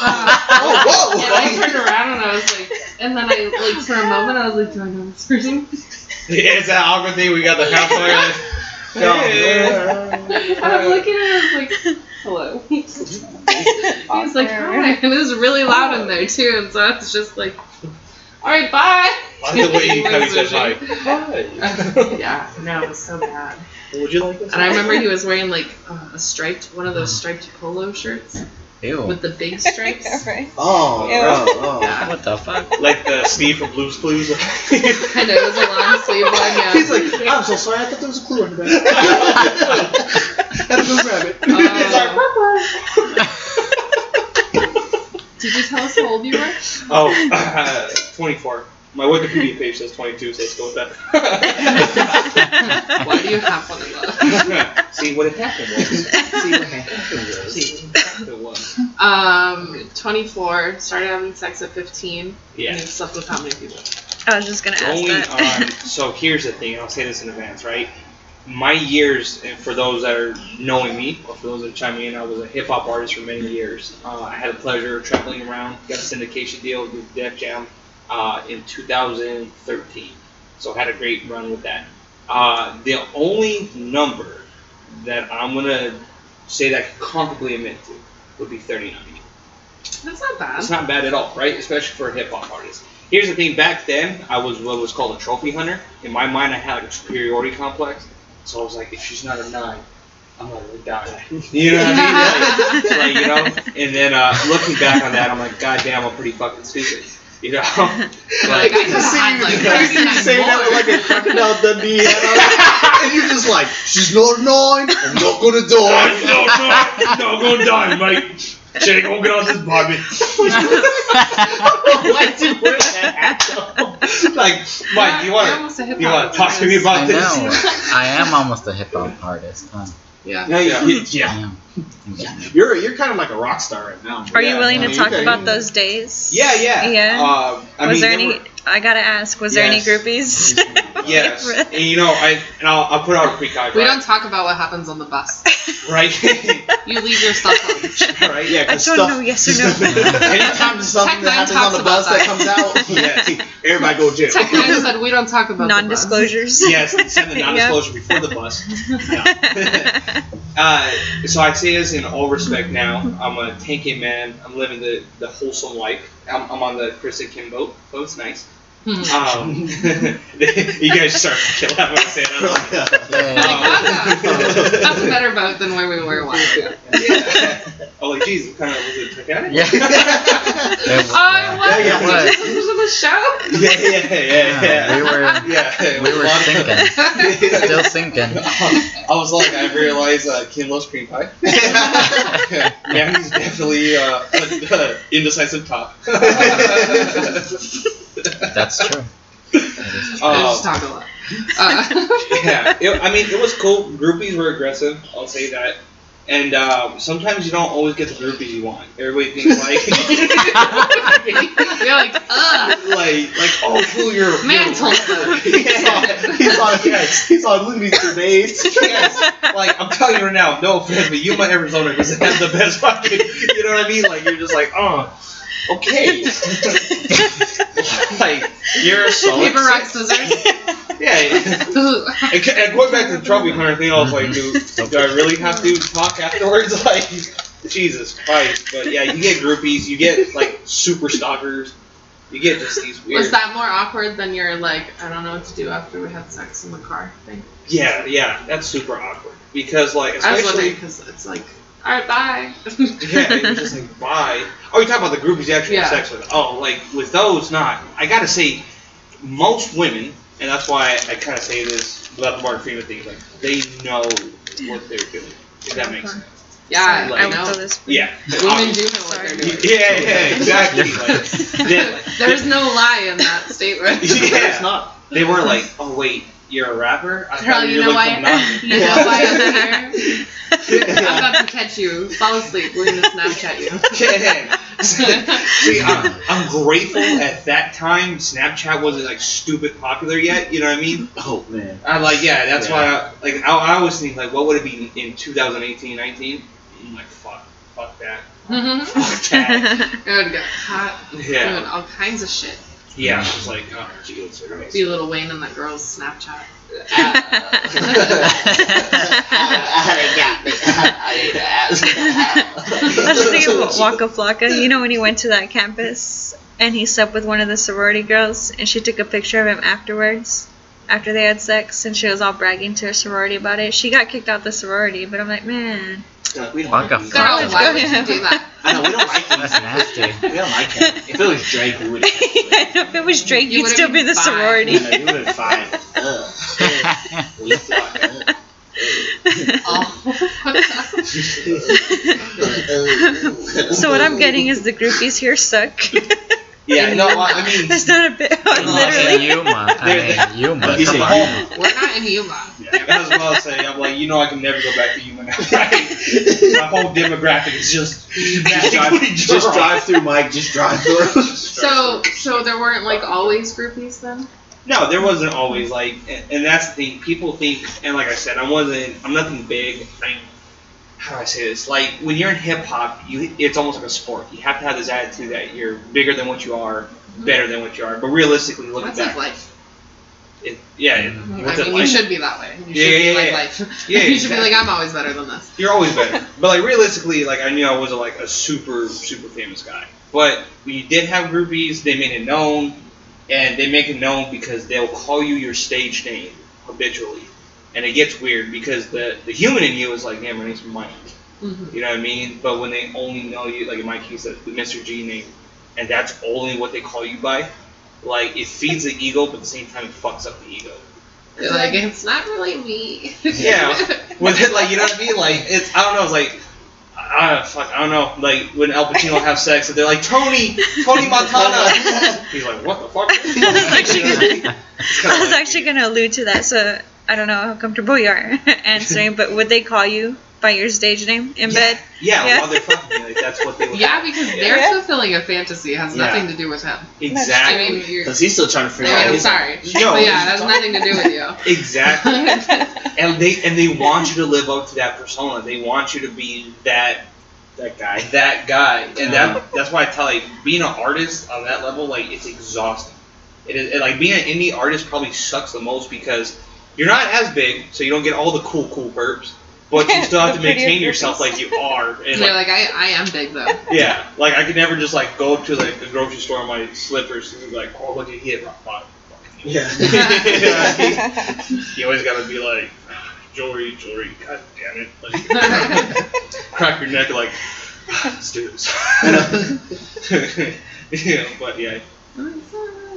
oh, whoa!
And I turned around and I was like, and then I like for a moment I was like, do I know this person?
it's that awkward thing. We got the house fire.
And I'm looking at him, like, hello. He's like, hi, and it was really loud in there too, and so I was just like, all right, bye.
I like the way you kind of said hi. Hi.
yeah, no, it was so bad.
Would you like this?
And I remember he was wearing like uh, a striped, one of those striped polo shirts,
Ew.
with the big stripes.
right.
Oh,
Ew.
bro. Oh.
Yeah.
What the fuck?
Like the Steve from Blue's Clues.
And it was a long sleeve one. Yeah.
He's like, I'm so sorry. I thought there was a clue under that. Had to go grab it.
Uh, did you tell us how old you were?
oh, uh, 24. My Wikipedia page says 22, so let's go with that.
Why do you have one of those?
See what had happened was. See what happened was. See what happened was.
Um, 24. Started having sex at 15.
Yeah.
And you slept with how many people?
I was just gonna ask
Going
that.
on. So here's the thing. I'll say this in advance, right? My years, and for those that are knowing me, or for those that chime in, I was a hip hop artist for many years. Uh, I had the pleasure of traveling around, got a syndication deal with Def Jam uh, in 2013. So had a great run with that. Uh, the only number that I'm gonna say that I can comfortably admit to would be 39.
That's not bad.
It's not bad at all, right? Especially for a hip hop artist. Here's the thing: back then, I was what was called a trophy hunter. In my mind, I had like a superiority complex. So I was like, if she's not a nine, I'm gonna die. You know what I mean? Like, like, you know. And then uh, looking back on that, I'm like, God damn, I'm pretty fucking stupid. You know?
Like, I
I just see
had,
you,
like,
I see you
39
saying that with like a crocodile Dundee hat on, and you're just like, she's not nine, I'm not gonna
no,
die.
no, no, I'm gonna die, mate. She ain't gonna get on this barbie.
Why did you wear that hat?
Like, Mike, you
You're
want
almost
you wanna talk to me
artist.
about
I
this?
know. I am almost a hip hop artist. Huh?
Yeah.
No, you- you-
I
yeah.
am.
You're you're kind of like a rock star right now.
Are
Yeah,
you willing
I
to
mean,
talk
you
about those days?
Yeah, yeah.
Yeah.
Uh, I
was
mean,
there
there
any?
were-
I gotta ask. Was there any groupies?
Yes, and you know, I and I'll, I'll put out a precog.
We don't talk about what happens on the bus.
right,
You leave your stuff home.
right.
Yeah,
I
'cause
don't
stuff,
know. Yes or no.
Anytime there's something
Tech
that
Nine
happens on
talks
the
about
bus that.
that.
comes out, yeah, everybody go to jail.
Tech N9ne said we don't talk about the bus.
Non-disclosures.
Yes, send the non-disclosure before the bus. Uh, so I say this in all respect. Now I'm a tanking man. I'm living the, the wholesome life. I'm, I'm on the Chris and Kim boat. So it's nice. Um, you guys start to kill out when I that.
Yeah.
Like, that's, that's a better boat than where we were a while ago.
Yeah. Oh, like, geez, what kind of was it Titanic?
Yeah. It was,
Oh, what?
Yeah,
yeah.
This was in the show?
yeah, yeah, yeah, yeah.
we were
Yeah,
we were
lot of fun.
sinking. Still sinking.
I was like, I realized uh, Kim loves cream pie. yeah, he's definitely uh, an indecisive top.
That's true. That is true.
I
Um,
just talk a lot. Uh,
yeah, it, I mean, it was cool. Groupies were aggressive. I'll say that. And um, sometimes you don't always get the groupies you want. Everybody thinks like,
you're like, ugh.
like, like, oh, cool, you're
Man
you're,
told them.
yeah,
he's on yes, he's on Looney Tunes.
yes. Like, I'm telling you right now, no offense, but you my Arizona because they have the best fucking. You know what I mean? Like, you're just like, oh, okay. like, you're a solid.
Paper, rock, scissors.
Yeah. And, and going back to the trophy hunter thing, I was like, dude, do I really have to talk afterwards? Like, Jesus Christ. But yeah, you get groupies, you get like super stalkers, you get just these weird.
Was that more awkward than your, like, I don't know what to do after we had sex in the car thing?
Yeah, yeah, that's super awkward because like
I was wondering
especially
because it's like, alright, bye.
yeah, you're just like bye. Oh, you're talking about the groupies you actually have
Yeah.
sex with. Oh, like with those, not. I gotta say, most women, and that's why I kind of say this about the Martin Freeman thing. Like they know what they're doing. If that makes sense.
yeah,
Like,
I
I
know.
this.
Yeah.
Women do know what they're doing.
Yeah, yeah, exactly. Like, they,
There's no lie in that statement.
Yeah.
It's not.
they weren't like, oh wait, you're a rapper. I
Girl,
thought
you
were
know
like
why?
from Knoxville."
You know why I'm here? I'm about to catch you. Fall asleep. We're gonna Snapchat you.
Yeah. See, I'm, I'm grateful at that time Snapchat wasn't like stupid popular yet. You know what I mean?
Oh man.
I like yeah. That's
Yeah.
why I, like I, I always think like what would it be in 2018, 19? I'm like fuck, fuck that,
Mhm.
fuck that.
I would get caught
Yeah,
doing all kinds of shit.
Yeah. I was like, oh Jesus Christ.
See Lil Wayne and that girl's Snapchat.
I was thinking about Waka Flocka. You know when he went to that campus and he slept with one of the sorority girls and she took a picture of him afterwards, after they had sex, and she was all bragging to her sorority about it. She got kicked out the sorority, but I'm like, man,
Like, we don't
Fuck
have
a
to-
Girl, why would you do that?
I know we don't like him.
That's nasty.
We don't like him. If it was Drake, we would. have
if it was Drake,
You
you'd
would've
still be
been
the
fine.
sorority.
You would have been fine. Ugh. We thought. ugh.
Oh.
so what I'm getting is the groupies here suck.
Yeah, no, well, I mean,
That's not a bit.
In
Literally.
Yuma. I mean, Yuma.
He's
Come
a
on.
We're not in Yuma.
Yeah, that's what I was saying. I'm like, you know, I can never go back to Yuma. My whole demographic is just
just drive, just drive through, Mike. Just drive through.
So, so there weren't like always groupies then.
No, there wasn't always like, and, and that's the thing. People think, and like I said, I wasn't. I'm nothing big. I, how do I say this? Like when you're in hip hop, you it's almost like a sport. You have to have this attitude that you're bigger than what you are, mm-hmm. better than what you are. But realistically, look
That's like
back,
life.
it, yeah, it, mm-hmm. I
mean, you should be that way. You should
Yeah,
be
yeah,
like
yeah.
life.
Yeah,
you should be like, I'm always better than this.
You're always better. but like realistically, like I knew I wasn't like a super super famous guy. But when you did have groupies, they made it known, and they make it known because they'll call you your stage name habitually, and it gets weird because the the human in you is like, yeah, my name's Mike.
Mhm.
You know what I mean? But when they only know you, like in my case, the the Mr. G name, and that's only what they call you by, like it feeds the ego, but at the same time it fucks up the ego.
You're like, it's not really me.
Yeah. With it, like you know what I mean? Like it's I don't know. It's like I don't fuck. I don't know. Like when Al Pacino have sex, and they're like Tony, Tony Montana. He's like, what the fuck?
I was actually gonna, I was actually gonna allude to that. So I don't know how comfortable you are answering, but would they call you by your stage name in bed?
Yeah,
Yeah.
while they're fucking me, like that's what they would.
yeah, because they're
Yeah.
fulfilling a fantasy. It has
Yeah.
nothing to do with him.
exactly.
I mean.
Because he's still trying to
I
figure
mean,
out.
I'm
his-
sorry,
No,
but yeah,
he's
it has nothing to do with you.
exactly. and they and they want you to live up to that persona. They want you to be that
That guy.
that guy, and
Yeah.
that that's why I tell like being an artist on that level, like it's exhausting. It is it, like being an indie artist probably sucks the most because you're not as big, so you don't get all the cool cool burps, but you still have to maintain yourself like you are. And
And they're
like,
like, I, I am big though.
yeah, like I could never just like go to like the grocery store in my slippers and be like, oh look at hit rock bottom.
Yeah.
you always gotta be like, jewelry, jewelry, god damn it. Like, crack your neck like, let's do this. yeah, but yeah.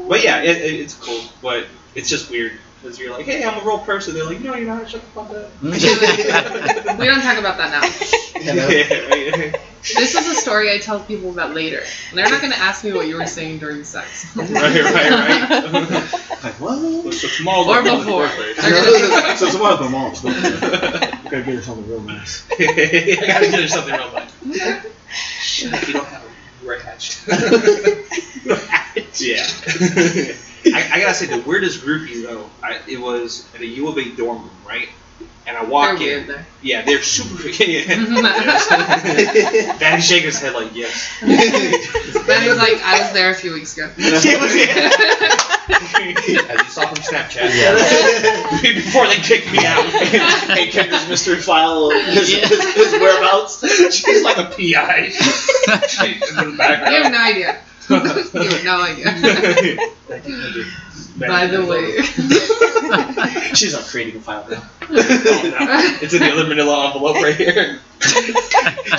But yeah, it, it, it's cool, but it's just weird. Because you're like, hey, I'm a real person. They're like, no, you're not. Shut the fuck up.
we don't talk about that now.
You know?
This is a story I tell people about later. They're not going to ask me what you were saying during sex.
right, right, right.
Like, what?
so tomorrow's
Or
my mom's
before.
birthday.
They're gonna-
so tomorrow's my mom's birthday. Gotta get her something real nice.
I gotta get her something real nice. Shut up, you don't have a ratch. yeah. I, I gotta say, the weirdest groupie though, I, it was at a U of A dorm room, right? And I
They're
walk in.
weird there.
Yeah, they're super. yeah. yes. Danny shaking his head like yes.
Benny's like, I was there a few weeks ago.
As you saw from Snapchat. Yeah. Before they kicked me out.
hey, kept his mystery file of his, his, his whereabouts.
She's like a PI. She's in the
You have
background.
no idea. You have no idea. By the way.
She's not creating a file now.
Oh, no. It's in the other manila envelope right here.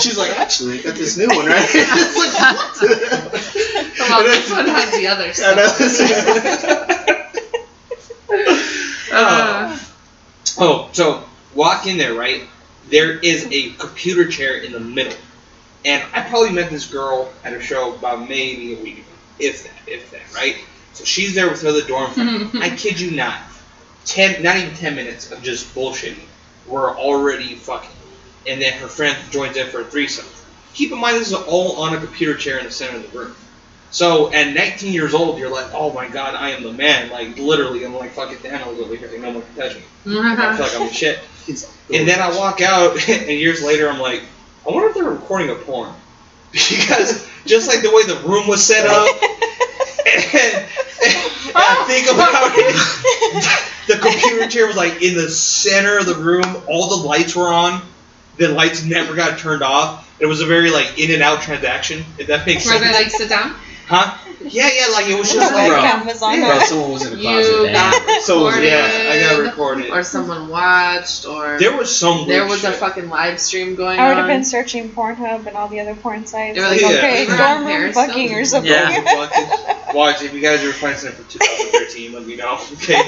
She's like, actually, I got this new one, right? it's like, what?
Come on, this one has the other stuff.
know.
Uh,
Oh, so walk in there, right? There is a computer chair in the middle. And I probably met this girl at a show about maybe a week ago. If that, if that, right? So she's there with her other dorm friend. I kid you not. Ten, not even ten minutes of just bullshitting. We're already fucking. And then her friend joins in for a threesome. Keep in mind, this is all on a computer chair in the center of the room. So at 19 years old, you're like, oh my god, I am the man. Like literally, I'm like fucking Thanos over here. Like, no one can touch me. I feel like I'm the shit. And then I walk out, and years later, I'm like, I wonder if they're recording a porn. Because just like the way the room was set up, and, and I think about it, the computer chair was like in the center of the room. All the lights were on. The lights never got turned off. It was a very like in and out transaction. If that makes
Where
sense.
they like sit down?
Huh? Yeah, yeah, like it was just like,
bro.
webcam on
Bro, someone was in the
You
closet.
got
So
recorded,
yeah, I got recorded.
or someone watched, or
There was some.
there
weird
was a fucking live stream going on.
I would have been searching Pornhub and all the other porn sites.
They were
Like,
like,
okay,
yeah.
We're
dorm room fucking or something.
Yeah.
Watch if you guys ever find something from 2013, let me know. Okay.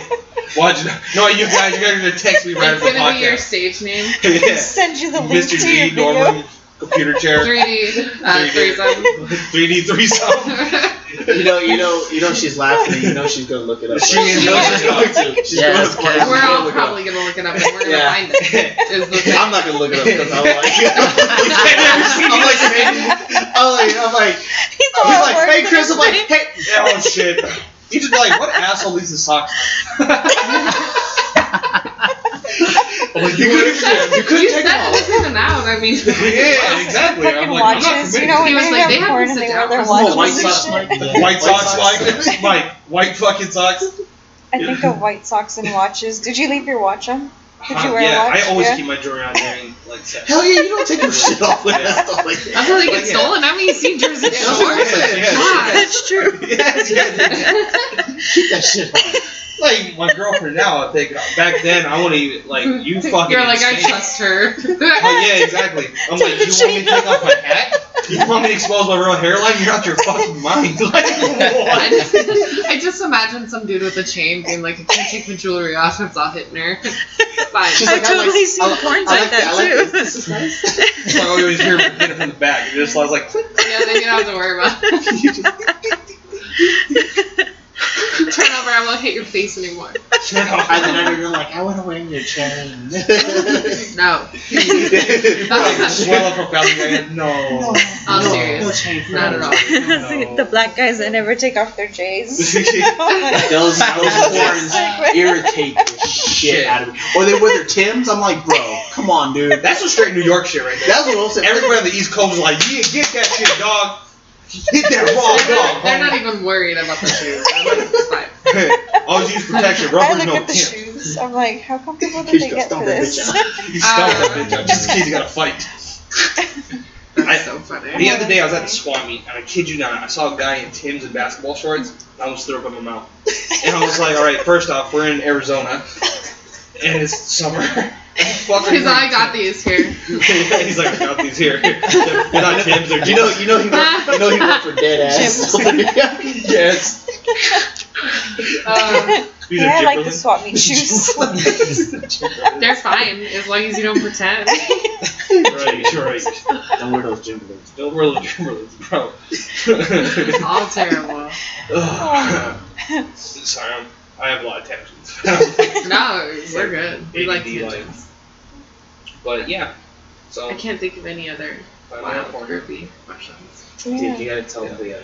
Watch. No, you guys, you guys are gonna text me right
It's
after the podcast.
gonna be your stage name.
yeah.
Send you the link
Mr.
to your
G,
video.
Norman, computer chair,
3D uh,
3D.
threesome.
3D threesome.
You know, you know, you know she's laughing. You know she's gonna look it up.
She is
know she's going to. She's
Yeah,
going to.
We're
gonna
all
look it up.
probably gonna look it up, and we're gonna
Yeah.
find it. Is the thing.
I'm not gonna look it up because I'm like, I'm like, I'm like, I'm like,
He's
he's
all
like, hey Chris, I'm like,
face.
hey,
oh shit. You just like what asshole leaves his socks? On? I'm like, you couldn't even.
you couldn't
you
take
said
them
this in and out. I mean,
Yeah, exactly. I'm
Fucking
like, I'm not
watches. You know
He was like, they
have
have to sit down
wear their
for some
watches
white socks. Mike.
White socks, Mike. Mike, white fucking socks.
I think of white socks and watches. Did you leave your watch on? Did you
Uh, yeah,
a watch?
I always
yeah.
keep my jewelry on during like sex.
Hell yeah, you don't take your shit off when that stuff like that.
until they get
Like, yeah.
stolen. I mean, you see Jersey
Yeah,
Shore.
yeah, yeah.
God.
That's true.
Yes, yes.
Keep that shit on.
Like my girlfriend now, I think. Back then, I wouldn't even like you fucking.
You're like, I trust her.
Like, oh, yeah, exactly. I'm like,
Take
you want me to take off my hat? You want me to expose my real hairline? You're out your fucking mind. Like,
I
what?
just, I just imagine some dude with a chain being like, I can't take my jewelry off, it's all hitting her. Fine.
She's
I've
like, I like-
totally seen
I like-
porns
I
like
like
that,
that, I like
too.
this. This is nice.
It's like, oh, you always hear me hit it from the back. You just I was like, click.
yeah, then you don't have to worry about it. Turn over, I won't hit your face anymore.
Turn off.
And then under, you're like, I want to wear your chain.
No.
like, swell up her belly. Like, no.
I'm
no,
serious.
No chain for
Not
me.
at all.
No.
the black guys that never take off their J's.
Those oh those horns
Like,
irritate the shit out of me. Or they wear their Tims. I'm like, bro, come on, dude.
That's some straight New York shit right there.
That's what I'm saying.
Everybody on the East Coast is like, yeah, get that shit, dog. Hit that
They're
raw
not,
dog.
they're not even worried about the shoes. I'm like, it's fine.
Always use protection.
I look
no
at the
tint.
shoes. I'm like, how comfortable
Kids
did they
got
get
stomp
for this?
bitch out.
You stomp that bitch out. Just in case you gotta fight.
That's
I-
so funny.
The other day I was at the swap meet, and I kid you not, I saw a guy in Tim's and basketball shorts. and I almost threw up in my mouth. And I was like, all right, first off, we're in Arizona, and it's summer.
Because I got these here.
He's like, I got these here. They're not Tim's, they're
You know, you know he worked, you know he worked for dead ass.
yes.
Um,
These
yeah,
are
I like the swap meet shoes.
they're fine as long as you don't pretend.
Right, right.
Don't wear those Timberlands.
Don't wear the Timberlands, bro.
It's all terrible.
Sorry, I'm, I have a lot of tensions.
No, we're good. We like
ADD
tangents.
but yeah, so
I can't think of any other
find my
wild,
corner.
groupie questions.
Dude,
Yeah.
you gotta tell the. Uh,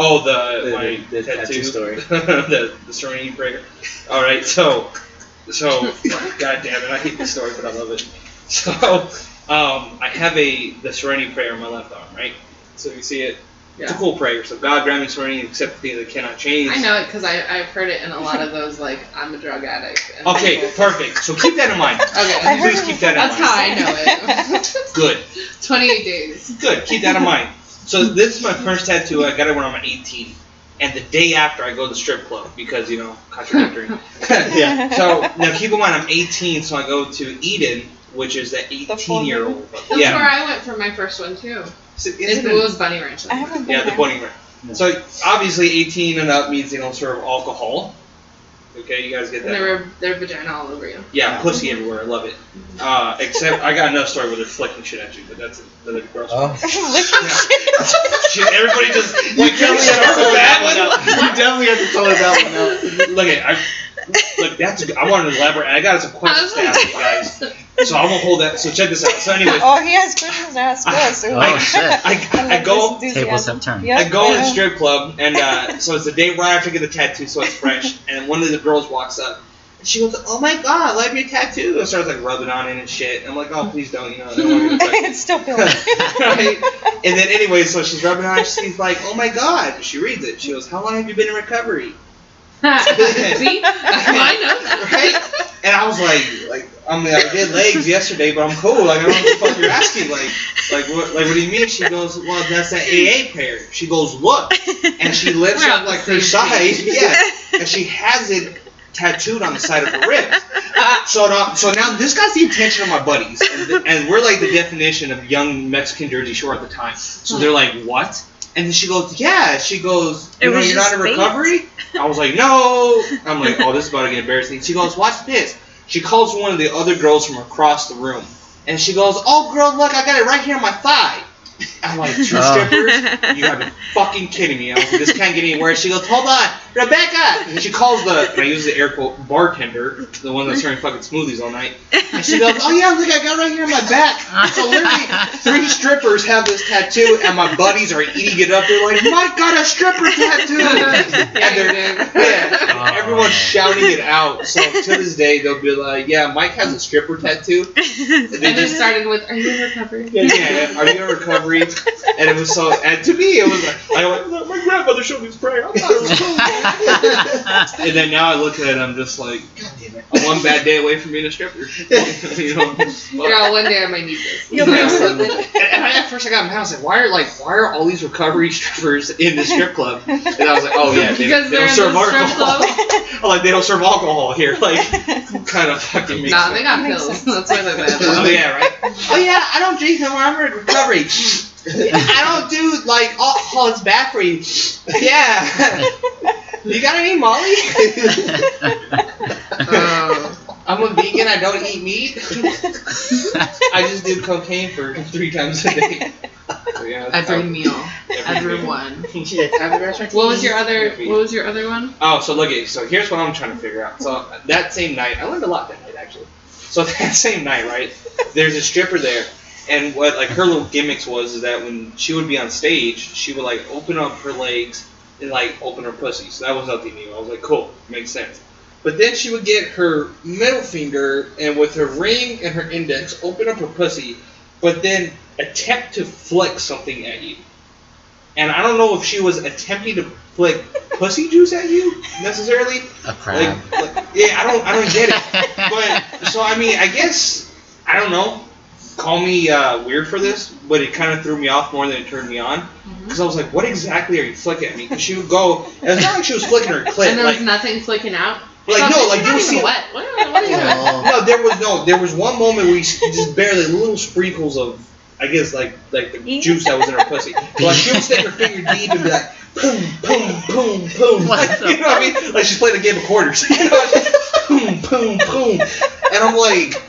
Oh, the,
The-
my
the
tattoo,
tattoo story.
the the Serenity prayer. All right, so so God damn it, I hate this story, but I love it. So um, I have a the Serenity prayer on my left arm, right? So you see it. It's a
Yeah.
cool prayer. So God grant me serenity, accept the things that cannot change.
I know it because I've heard it in a lot of those, like, I'm a drug addict.
Okay,
people-
perfect. So keep that in mind.
Okay.
Please keep that in
That's
mind.
how I know it.
Good.
28 days.
Good. Keep that in mind. So this is my first tattoo. I got it when I'm 18, and the day after I go to the strip club because you know contradictory.
yeah.
so now keep in mind I'm 18, so I go to Eden, which is the
The
18 year old.
That's where I went for my first one, too.
So
It,
isn't
it
it-
was Bunny Ranch.
I haven't been
Yeah, the
there.
bunny ranch. So obviously 18 and up means they don't serve alcohol. Okay, you guys get
And
that.
there were their vagina all over you.
Yeah, pussy everywhere. I love it. Uh, except I got another story where they're flicking shit at you, but that's another gross.
Oh.
Shit, everybody just like
You definitely have to
start with
tell
that
that one out. You definitely have to tell her that one out.
Look at I. Look, that's. I wanted to elaborate. I got some questions to ask you guys, so I won't hold that. So check this out. So anyway.
Oh, he has questions to ask us. Ooh.
Oh shit.
I,
I
I
love
go
this
Tables
enthusiasm.
have turned.
Yep,
I go to the strip club, and uh, so it's the day right after I get the tattoo, so it's fresh. And one of the girls walks up, and she goes, "Oh my god, I love your tattoo!" And starts like rubbing on it and shit. And I'm like, "Oh, please don't, you know." I don't want you to it."
it's still peeling.
right? And then anyway, so she's rubbing on it. She's like, "Oh my god!" She reads it. She goes, "How long have you been in recovery?"
See? I know.
Right? And I was like, like I mean, I did legs yesterday, but I'm cool. Like, I don't know what the fuck you're asking. Like, like what? Like, what do you mean? She goes, well, that's that AA pair. She goes, what? And she lifts
We're
up like her side, yeah, and she has it tattooed on the side of her ribs. So now, so now this got the attention of my buddies, and, th- and we're like the definition of young Mexican Jersey Shore at the time. So they're like, what? And then she goes, yeah. She goes,
It
you know,
was
you're not in recovery. I was like, no. I'm like, oh, this is about to get embarrassing. She goes, watch this. She calls one of the other girls from across the room, and she goes, oh, girl, look, I got it right here on my thigh. I'm like, two
Oh.
strippers? You gotta be fucking kidding me. I was like, this can't get any worse. She goes, hold on, Rebecca! And she calls the, and I use the air quote, bartender, the one that's serving fucking smoothies all night. And she goes, oh yeah, look, I got it right here on my back. So literally, three strippers have this tattoo, and my buddies are eating it up. They're like, Mike got a stripper tattoo! and
Yeah,
they're,
did.
yeah, everyone's oh, shouting it out. So to this day, they'll be like, yeah, Mike has a stripper tattoo. And they
And
just
started with, "Are you in recovery?"
yeah, yeah. Are you in recovery? And it was so. And to me, it was like, I went, my grandmother showed me this prayer. I thought it was cool. and then now I look at it, I'm just like, God damn it! I'm one bad day away from being a stripper. you know.
Girl, one day I might need this.
You'll
Yeah.
something.
And I, at first I got mad. I was like, why are like why are all these recovery strippers in the strip club? And I was like, oh yeah, they,
Because
they don't serve
the strip
alcohol.
club.
I'm like they don't serve alcohol here. Like, kind of fucking makes
Nah,
sense.
they got pills. That's why they're bad.
Oh yeah, right. Oh yeah, I don't drink no more. I'm in recovery. I don't do like alcohol. It's bad for you. Yeah. You got any Molly?
Oh.
I'm a vegan. I don't eat meat. I just do cocaine for three times a day. So, yeah, that's
Every
how-
meal. Every
meal.
one.
What
What was your other? What was your other one?
Oh, so look at so here's what I'm trying to figure out. So that same night, I learned a lot that night actually. So that same night, right? There's a stripper there, and what like her little gimmicks was is that when she would be on stage, she would like open up her legs and like open her pussy. So that was nothing new. I was like, cool, makes sense. But then she would get her middle finger and with her ring and her index open up her pussy, but then attempt to flick something at you. And I don't know if she was attempting to flick pussy juice at you necessarily.
A crab.
Like, like, yeah, I don't, I don't get it. But so I mean, I guess I don't know. Call me uh, weird for this, but it kind of threw me off more than it turned me on. Because I was like, what exactly are you flicking at me? Because she would go, and it's not like she was flicking her clit.
And there
like,
was nothing flicking out.
like no, like
you're
you
not
see,
wet. What, what are you?
Oh.
no, there was no. There was one moment where you just barely little sprinkles of, I guess like like the juice that was in her pussy. So, like she would stick her finger deep and be like, boom, boom, boom, boom.
What
Like, you know what I mean? Like she's playing a game of quarters. You know, boom, boom, boom. And I'm like,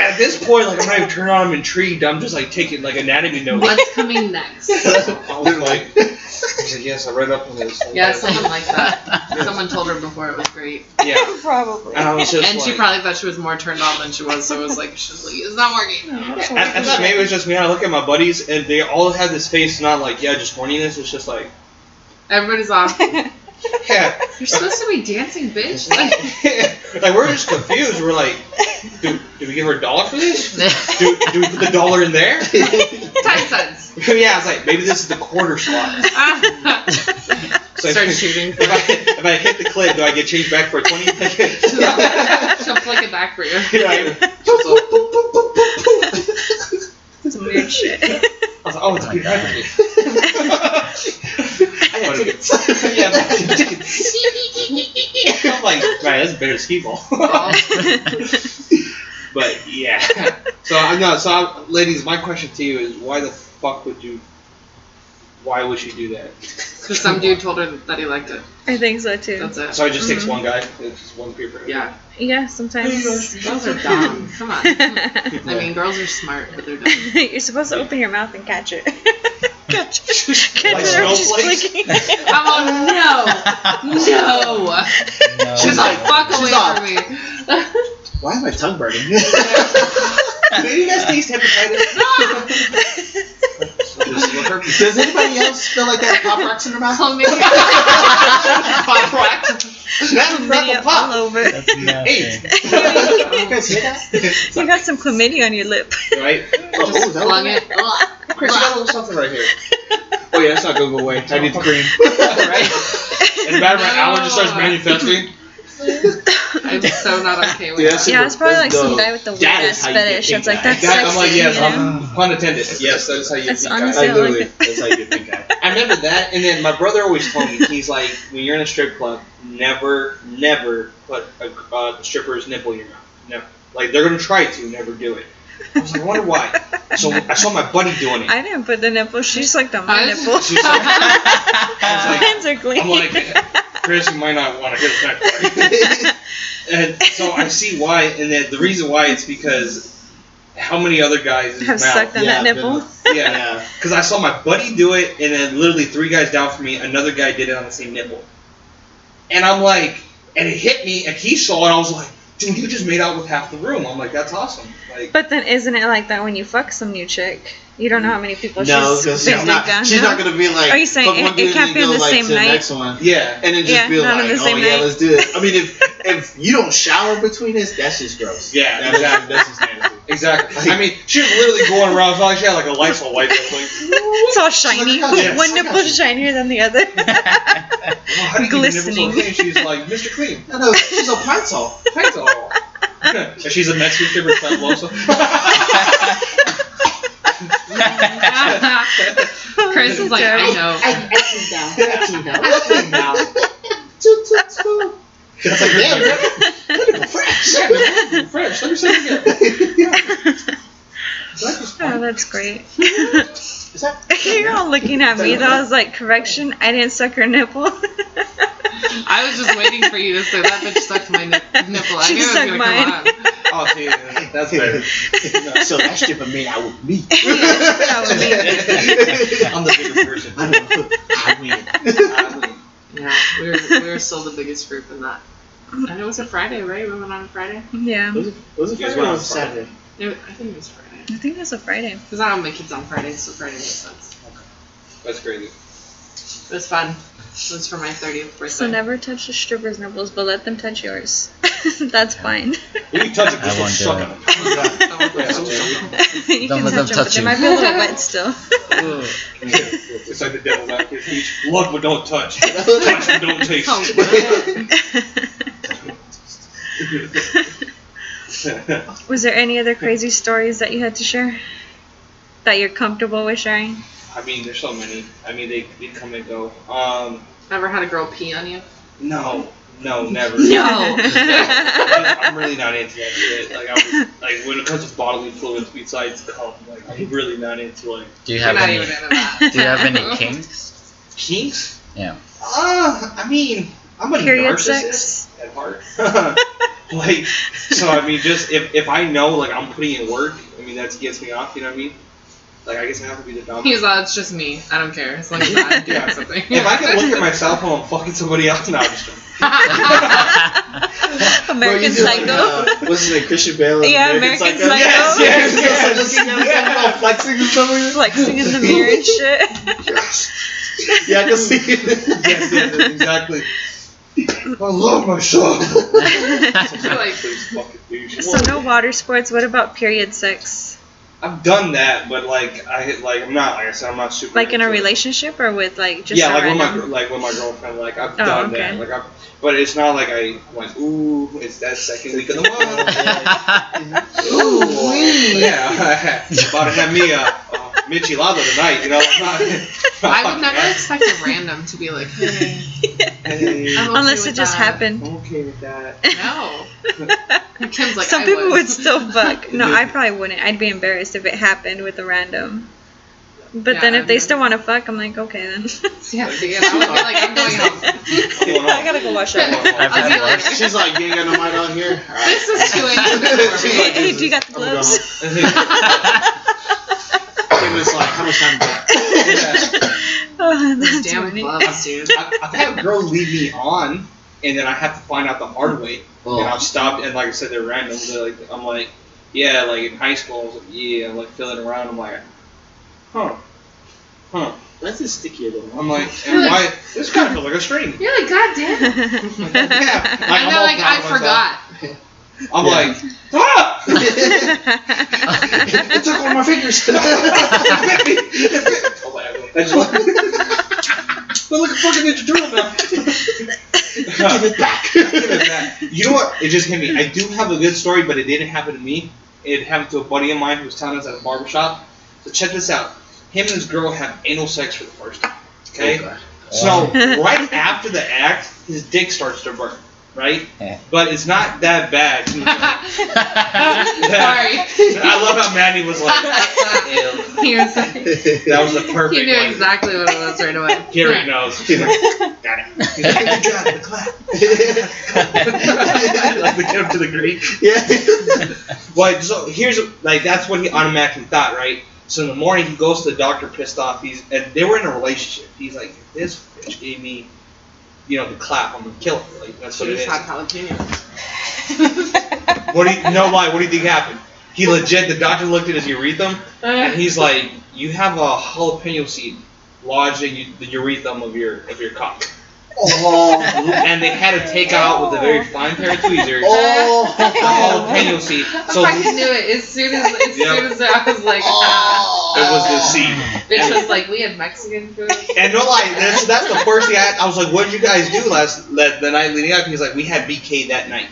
at this point, like I'm not even turned on. I'm intrigued. I'm just like taking like anatomy notes.
What's coming next?
I was like, I said yes. I read up on this.
Yeah, someone like that. Someone told her before it was great.
Yeah.
Probably.
And I was just
And
like,
she probably thought she was more turned on than she was, so it was like, she's like, it's not working.
And I thought maybe it was just me. I look at my buddies, and they all had this face, not like yeah, just horniness. It's just like
Everybody's off.
yeah,
You're supposed to be dancing, bitch. Like,
like we're just confused. We're like, do, do we give her a dollar for this? Do, do we put the dollar in there?
ten cents.
yeah, it's like maybe this is the quarter slot. So
Start
if,
shooting.
if I if I hit the clip, do I get changed back for a twenty?
She'll flick it back for you.
Yeah, just
Some weird shit.
I was like, oh, it's Peter Piper. I got tickets. yeah, I got tickets. I'm like, man, that's better than skee ball. but yeah. So I know. So I, ladies, my question to you is, why the fuck would you? Why would she do that?
Because some dude told her that he liked it.
I think so too.
That's it.
So it just takes
Mhm.
one guy. It's just one paper.
Yeah.
Yeah, sometimes.
Girls are dumb. Come on. I mean, girls are smart, but they're dumb.
You're supposed to open your mouth and catch it. catch it. Catch
Like
it. I'm just
snowflakes?
flicking.
Oh, no. No.
No.
She's like, fuck
She's
away
off.
from me.
Why is my tongue burning?
Do you guys taste hepatitis? Just look her-
Does anybody else feel like they have pop rocks in their mouth?
Chlamydia.
Pop rock. That's
Chlamydia
pop.
all over.
That's nasty.
You guys hear that?
You got some chlamydia on your lip.
Right?
Oh,
Just
is that
flung
what-
it. Oh,
Chris, you got a little something right here. Oh yeah, that's not gonna go away. I need the cream. right? And about an hour just starts manifesting.
I'm so not okay with
Yeah,
that.
yeah, it's probably like some guy with the weird
That
ass
is how you get
fetish. It's like that's
That,
sexy.
I'm like, yes,
you know?
I'm pun intended. Yes, that is how you
That's
get
honestly-
guys.
I don't like
that's how you get pink.
I remember that, and then my brother always told me, he's like, when you're in a strip club, never, never put a uh, stripper's nipple in your mouth. Never. Like, they're going to try to, never do it. I was like, I wonder why. So I saw my buddy doing it.
I didn't put the nipple. She sucked on my
I-
nipple.
She's like, I
Hands are clean.
I'm like, Chris, you might not want to hear the next and so I see why, and then the reason why it's because how many other guys
have
mouth
sucked on
Yeah,
that nipple.
Yeah,
Yeah.
because I saw my buddy do it, and then literally three guys down from me, another guy did it on the same nipple. And I'm like, and it hit me, and he saw it. I was like, dude, you just made out with half the room. I'm like, that's awesome. Like,
But then isn't it like that when you fuck some new chick? You don't know how many people
No,
she's
because
been
she's not.
down.
She's
no?
not gonna be like.
Are you saying it- it can't be on the
like,
same
to the
night?
next one,
yeah,
and then just
Yeah,
be like,
the
oh
same
yeah,
night.
let's do it. I mean, if if you don't shower between us, that's just gross.
Yeah,
that's
exactly.
That's just nasty.
exactly. I mean, she was literally going around. It's not like she had like a Lysol wipe. It was like,
It's all shiny.
Yes.
One nipple's shinier than the other.
well, how do you keep your nipples so
Glistening.
clean? She's like, Mr. Clean.
No, no, she's a pencil.
Thanks all. and she's a Mexican favorite Fat also.
Chris is like, I know.
I, I clean now. I clean now. I clean now. Toot, toot, toot. That's like, damn, that nipple fresh.
Fresh. Let me say it again.
oh, that's great.
Is that?
You're all looking at me. That was like correction. I didn't suck her nipple.
I was just waiting for you to say that bitch sucked my nip- nipple. I
She
knew it was
sucked
gonna
mine.
come out.
Oh, see, that's better.
so that stripper made out with me.
That was me.
I'm the bigger person.
I know. I win.
I win.
Yeah, we were, we were still the biggest group in that. And it was a Friday, right? We went on a Friday.
Yeah,
Was it, was it
You
Friday or
on
was it Saturday?
It, I think it was Friday.
I think it was a Friday.
Because I don't make kids on Fridays, so Friday makes sense.
That's crazy.
It was fun. It was for my 30th birthday.
So never touch the stripper's nipples, but let them touch yours. That's fine.
When you touch it,
I
this will
won't do
suck
it.
on it.
Yeah, so-
you
Don't
can
let them
touch them, but
touch
they
you.
might be a little wet still.
It's like the devil's advocate speech. Look but don't touch. Touch but don't taste.
Was there any other crazy stories that you had to share? That you're comfortable with sharing?
I mean, there's so many. I mean, they, they come and go. Um,
Ever had a girl pee on you?
no, no, never.
No.
I'm really not into that shit. Like, I'm, like when it comes to bodily fluids besides cum, like I'm really not into like
Do you have any?
even.
Do you have any kinks?
kinks.
Yeah.
Uh, I mean, I'm a
Period
narcissist
sex?
at heart. like, so I mean, just if, if I know like I'm putting in work, I mean that gets me off. You know what I mean? Like I guess I have to be the dominant.
He's like, it's just me. I don't care. As long as I'm doing
Yeah.
something.
If I can look at myself while I'm fucking somebody else, no, I'm just.
American
Bro, you like,
Psycho.
uh, what's his name? Christian Bale.
Yeah, American Psycho.
Yes, yes, yes,
Just looking at himself while flexing or something.
Flexing in the mirror and shit.
Yeah, I can see it.
yes, yes, exactly. I love my
You're like,
Please fucking douche.
so no water sports. What about period sex?
I've done that, but like I like I'm not like I said I'm not super.
Like in a
into it.
relationship or with like just
yeah,
a
like with my like with my girlfriend. Like I've
Oh,
done
okay.
that. Like I've, but it's not like I went ooh. It's that second week of the month.
Ooh,
yeah, about to have me a, a michelada tonight. You know, I'm not.
I would never expect a random to be like, hey,
Hey,
okay
Unless it just
that.
happened.
I'm okay with that.
No. Kim's like,
Some
I
people
would.
would still fuck. No, I probably wouldn't. I'd be embarrassed if it happened with a random. But
Yeah,
then if
I've
they still want to fuck, I'm like, okay then.
Yeah, see, and I would be like, I'm going home.
Going on.
I gotta go wash up.
I've
I'd be
had
like.
She's like, you ain't got no mic on here?
This is too intimate for
She's
me.
like,
Hey, do you got the
I'm gonna go
gloves?
Kim was like, how much time do you got?
Oh, that's
damn
funny.
gloves, dude.
I, I've had girls leave me on, and then I have to find out the hard way. And I've stopped, and like I said, they're random. They're like, I'm like, yeah, like in high school, I was like, yeah, I'm like feeling around. I'm like, huh, huh.
That's just stickier than
I'm like, and why? This kind of feels like a string.
You're like, God damn.
Yeah, like,
And
I'm
they're like, I forgot.
I'm
Yeah.
like, ah!
it took one of my fingers.
it bit me. It bit. Oh, I just- But look at fucking Ninja Turtle now.
Give it back.
Give it back. You know what? It just hit me. I do have a good story, but it didn't happen to me. It happened to a buddy of mine who was telling us at a barbershop. So check this out. Him and his girl have anal sex for the first time. Okay? So right after the act, his dick starts to burn. Right?
Yeah.
But it's not that bad.
Sorry.
I love how Manny was like, Ew.
He was like,
that was the perfect
he knew
one.
exactly what it was right away.
Gary knows. He's like, got it. He's like, good job, the clap. like the get him to the Greek.
yeah.
Well, so here's like that's what he automatically thought, right? So in the morning he goes to the doctor pissed off. He's and they were in a relationship. He's like, this bitch gave me, you know, the clap, I'm gonna kill her. Like that's what it
just
is.
had jalapenos.
What do you no lie? What do you think happened? He legit. The doctor looked at his urethrum and he's like, you have a jalapeno seed lodged in the urethrum of your of your cock.
Oh.
And they had to take out with a very fine pair of tweezers.
Oh.
the jalapeno seed.
I
So
fucking knew it as soon as as
Yep.
soon as I was like, ah.
it was the seed.
Bitch was like, we had Mexican food.
And no lie, that's, that's the first thing I, I was like, what did you guys do last the, the night leading up? He's like, we had BK that night.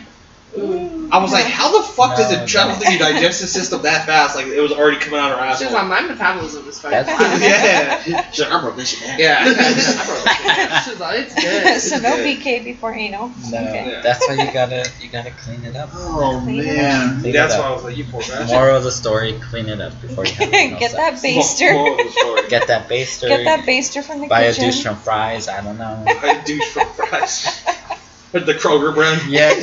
I was like, how the fuck does
No,
it travel through your digestive system that fast? Like it was already coming out of our
She was like, my metabolism is fucking fast.
yeah,
She's like, I broke this shit down.
yeah.
She was like, it's good.
so no BK before anal. Oh.
No,
Okay.
that's why you gotta you gotta clean it up.
Oh
Clean it
man.
Clean
That's why I was like, you poor bastard.
Moral of the story: clean it up before you have
Get that
sex.
baster.
Moral of the story.
Get that baster.
Get that baster from the kitchen.
Buy a douche from Fry's. I don't know.
I douche from Fry's. With the Kroger brand.
Yeah.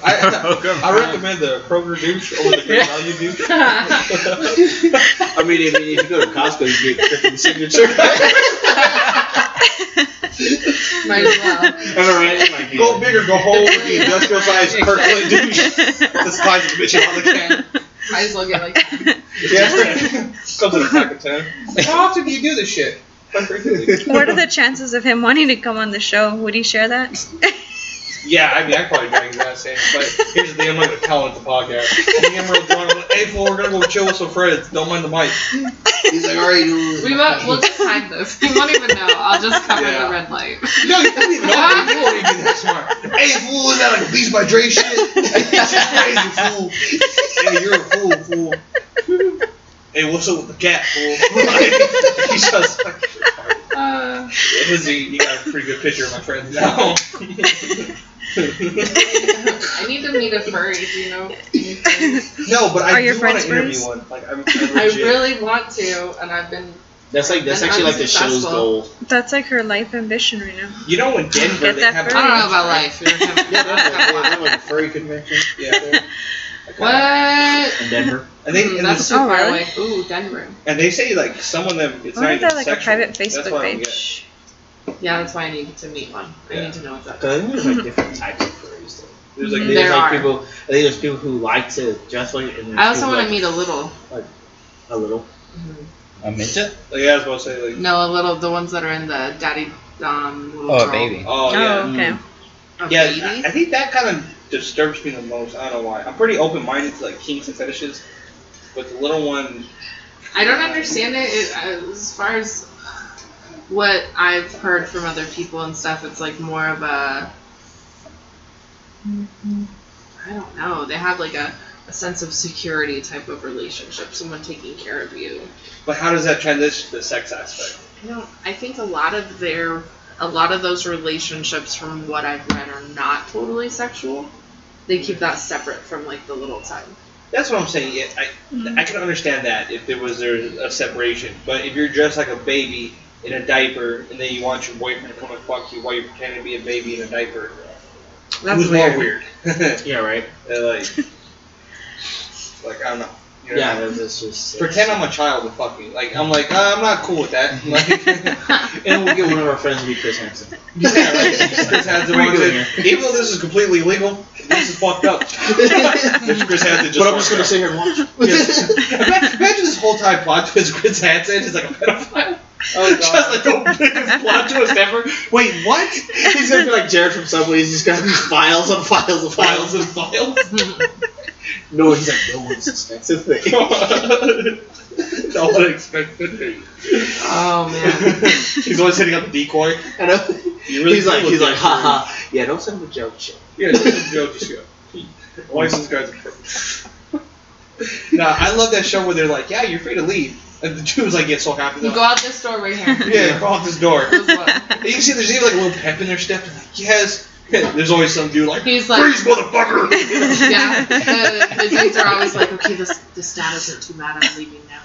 I, I recommend the Kroger douche over the Great Value douche.
I mean, if, if you go to Costco, you get freaking signature.
Might as well.
All right.
Go big or go home with the industrial size Kirkland douche. the size of the bitch on the can.
Might as well get like that.
Yeah, comes in a pack of ten. How often do you do this shit? Quite frequently.
what are the chances of him wanting to come on the show? Would he share that?
Yeah, I mean, I probably drag his ass in, but here's the thing: I'm not gonna tell him at the podcast. I'm getting real drunk. I'm like, hey, fool, we're gonna go chill with some friends. Don't mind the mic.
He's like, all right. you-
We won't, we'll just hide this. He won't even know. I'll just cover
Yeah.
the red light.
No, you don't even know. You won't even be that smart. Hey, fool, is that like a Beats by Dre shit? Crazy fool. Hey, you're a fool, fool. Hey, what's up with the cat, fool? Like, he's just like,
Uh,
Izzy, you got a pretty good picture of my friend now.
I need to meet a furry. Do you know?
no, but I
Are your
do want
friends
to interview one. Like, I'm, I'm
I
legit.
really want to, and I've been.
That's like that's
And
actually like the show's
unsuccessful.
goal.
That's like her life ambition right now.
You know, in Denver,
Get
they
that
have.
I don't know about life. You're kind of-
Yeah, that's like, yeah, that's like a furry convention.
Yeah.
What?
In Denver.
I think,
Mm,
and,
that's
they,
too
Oh,
far
really?
away. Ooh, Denver.
and they say like some of them, it's
I
not
wonder if
even
they're like a private Facebook
what I don't get.
page.
Yeah, that's why I need to meet one. I need to know what's up.
I think there's like different types of furries. Though.
There's like
Mm,
There's
There
like
are.
people. I think there's people who like to dress like. And
I also
people
want
like
to meet a little.
a little.
A midget?
Like, yeah, I was about to say like.
No, a little. The ones that are in the daddy um little
Oh, a
girl.
baby.
Oh
Oh,
yeah.
okay.
A
Yeah,
baby.
I, I think that kind of disturbs me the most. I don't know why. I'm pretty open minded to like kinks and fetishes, but the little one.
I don't understand it. it uh, as far as what I've heard from other people and stuff, it's like more of a. I don't know. They have like a, a sense of security type of relationship, someone taking care of you.
But how does that transition to the sex aspect?
I don't. I think a lot of their, a lot of those relationships, from what I've read, are not totally sexual. They keep that separate from like the little time.
That's what I'm saying. Yeah, I mm-hmm. I can understand that if there was there a separation, but if you're dressed like a baby in a diaper and then you want your boyfriend to come and fuck you while you're pretending to be a baby in a diaper,
That's
who's
weird.
more weird?
Yeah, right.
They're like, like I don't know. You know?
Yeah, that's, that's just.
Pretend I'm a child and fuck me. Like I'm like uh, I'm not cool with that. Like,
And we'll get one of our friends to be Chris Hansen.
yeah, like Chris Hansen
What are you
wants
doing
it. Even though this is completely illegal, this is fucked up. If Chris Hansen just
but I'm just gonna
out.
sit here and watch.
Yes. imagine, imagine this whole time plot twist Chris Hansen is like a pedophile.
Oh
Just
god.
like the biggest plot twist ever. Wait, what?
He's gonna be like Jared from Subway. He's just got these files and files on
Files
files.
and files.
No, he's like, no one suspects a thing.
no one expected it.
Oh man.
He's always hitting up the decoy.
I know.
You really
he's like, he's like,
good
ha ha. Yeah, don't send him a joke shit.
Yeah, this is Joe just go. Why is this guy's a pro? Nah, I love that show where they're like, yeah, you're free to leave. And the dude's like, get so happy.
You
They're
go
like,
out this door right here.
yeah, go out this door.
This one.
And you can see there's even like a little pep in their step. They're like, yes. There's always some dude like,
He's like-
freeze, motherfucker.
Yeah. The, the dudes are always like, okay, this this dad isn't too mad. I'm leaving now.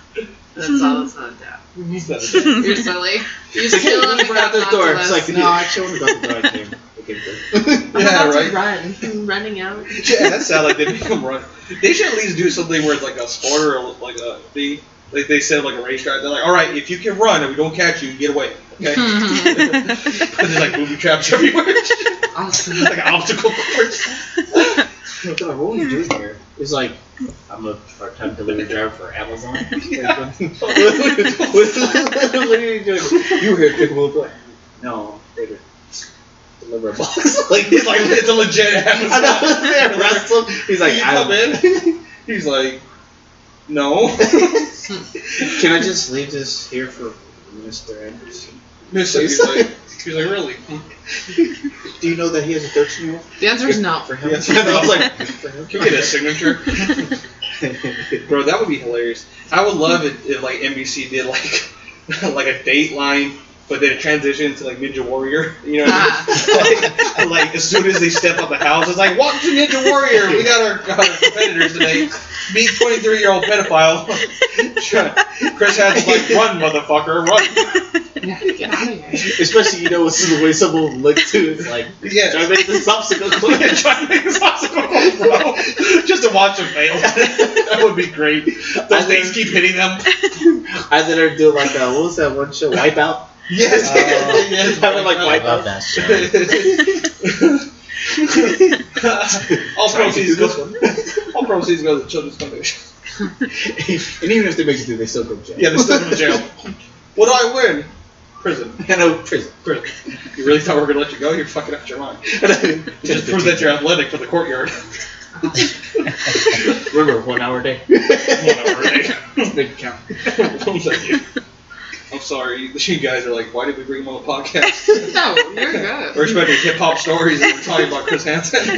That's all. That's not dad.
He's not a dad.
You're silly. You're
It's like, hey,
still
let me
in the
go out this door. It's
us.
like, no, actually, I want to go out the door. I came. Okay, good.
I'm
Yeah,
about
right.
to run. I'm running out.
Yeah, that sounds like they make them run. They should at least do something where it's like a sport or like a thing. Like they said, like a race car. They're like, all right, if you can run and we don't catch you, you get away. Okay. Hmm. But there's like booby traps everywhere.
awesome.
like an obstacle course.
No, God, what were you doing here? It's like, I'm a part-time delivery driver for Amazon.
Yeah.
what, what are you doing? You were here to pick up a boy. No, here to deliver a box. like,
It's like it's a legit
I know,
Amazon.
they arrest him. He's like,
Can you
I
come in? He's like, no,
Can I just leave this here for Mr. Anderson?
Mister. He's like, he's like, really?
Do you know that he has a 13 year old?
The answer is no.
For him?
Yes.
I was like, for him?
Can we get a signature? Bro, that would be hilarious. I would love it if like NBC did like like a Dateline, but then it transitioned to like Ninja Warrior. You know, what I mean? like, like as soon as they step out the house, it's like, "Welcome to Ninja Warrior. We got our, got our competitors today. Meet 23 year old pedophile." Chris has like, "Run, motherfucker, run!"
Yeah, get out of here.
Especially, you know, the way someone will look too. It's like,
Yeah.
try to make this obstacle
Yeah,
quick.
try to make this obstacle, bro. Just to watch them fail. that would be great. Those things keep hitting them.
I then are do like, uh, what was that one show? Wipeout?
Yes.
Oh.
yes.
Having like
I
wipeout.
love that show.
all
to
proceeds go. All proceeds go to the children's foundation.
and even if they make it through, they still go to jail.
Yeah, they still still to jail. What do I win? Prison.
I know, prison.
Prison. You really thought we were gonna let you go? You're fucking out your mind. Just prove that you're athletic for the courtyard.
Remember, one hour a day.
Whatever. eh?
Big count.
I'm sorry. You guys are like, why did we bring him on the podcast?
No, you're good.
We're expecting hip hop stories and we're talking about Chris Hansen.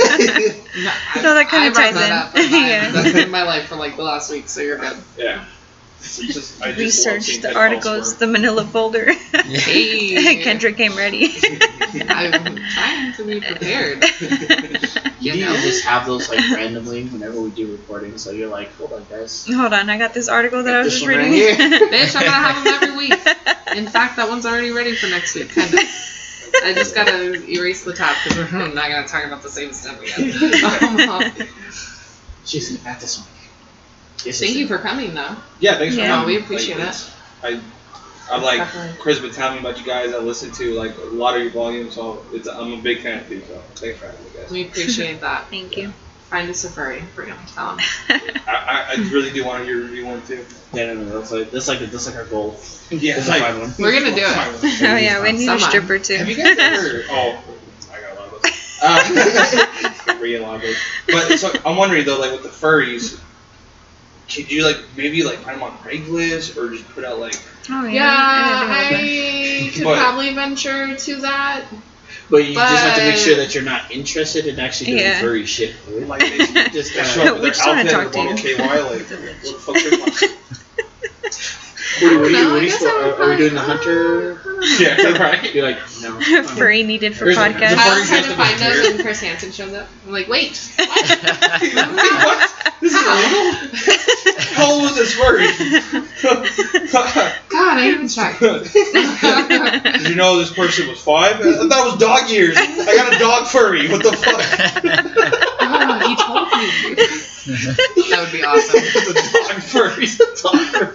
No, I,
So that kinda
I brought
ties
that
in.
Up, and I-
Yeah.
That's been my life for like the last week, so you're good.
yeah. It's just, I just love
Research the articles,
squirm.
the manila folder.
Hey.
Kendra came ready.
I'm trying to be prepared.
You
You
need
know?
just have those like randomly whenever we do recording, so you're like, hold on, guys.
Hold on, I got this article that I was just
one right
reading.
here.
Bitch, I'm gonna have them every week. In fact, that one's already ready for next week, kind of. I just gotta erase the top because we're not gonna talk about the same stuff again. Um,
She's at this one. Yes,
thank you for coming, though.
Yeah, thanks for
Yeah.
coming.
Oh, we appreciate
Like,
it.
it's- I, I like
Definitely.
Chris been telling me about you guys. I listen to like a lot of your volume, so it's I'm a big fan of you. So thanks for having me, guys.
We appreciate that.
Thank you.
Find us a furry. Bring him. Tell him.
I, I, I really do want to hear review one too.
Yeah, no, no, that's like that's like that's like our goal.
Yeah,
Is to find one.
We're gonna do it.
Oh yeah, we need a
Someone.
stripper too.
Have you guys ever? Oh, I got a lot of those. Uh, reading lot of those. But so I'm wondering though, like with the furries, could you like maybe like find them on Craigslist or just put out like
oh yeah.
Yeah,
I
I could
But-
probably venture to that.
But you just have to make sure that you're not interested in actually doing
Yeah.
furry shit.
like they
Just
they
kinda-
show up with their outfit and
to
KY like what the fuck they want?
What are, what are
No,
what
I
are, you
guess
for,
I would
are, are we doing the hunter?
Yeah, right.
You're like, no.
Furry needed for
There's
podcast.
there's a
I was trying to
to
find them,
clear.
and Chris Hansen shows up. I'm like, wait,
what? This is illegal? How old was this furry?
God, I even checked.
Did you know this person was five? Uh, that was dog years. I got a dog furry. What the fuck?
Oh, he told me. That would be awesome.
It's a dog furry.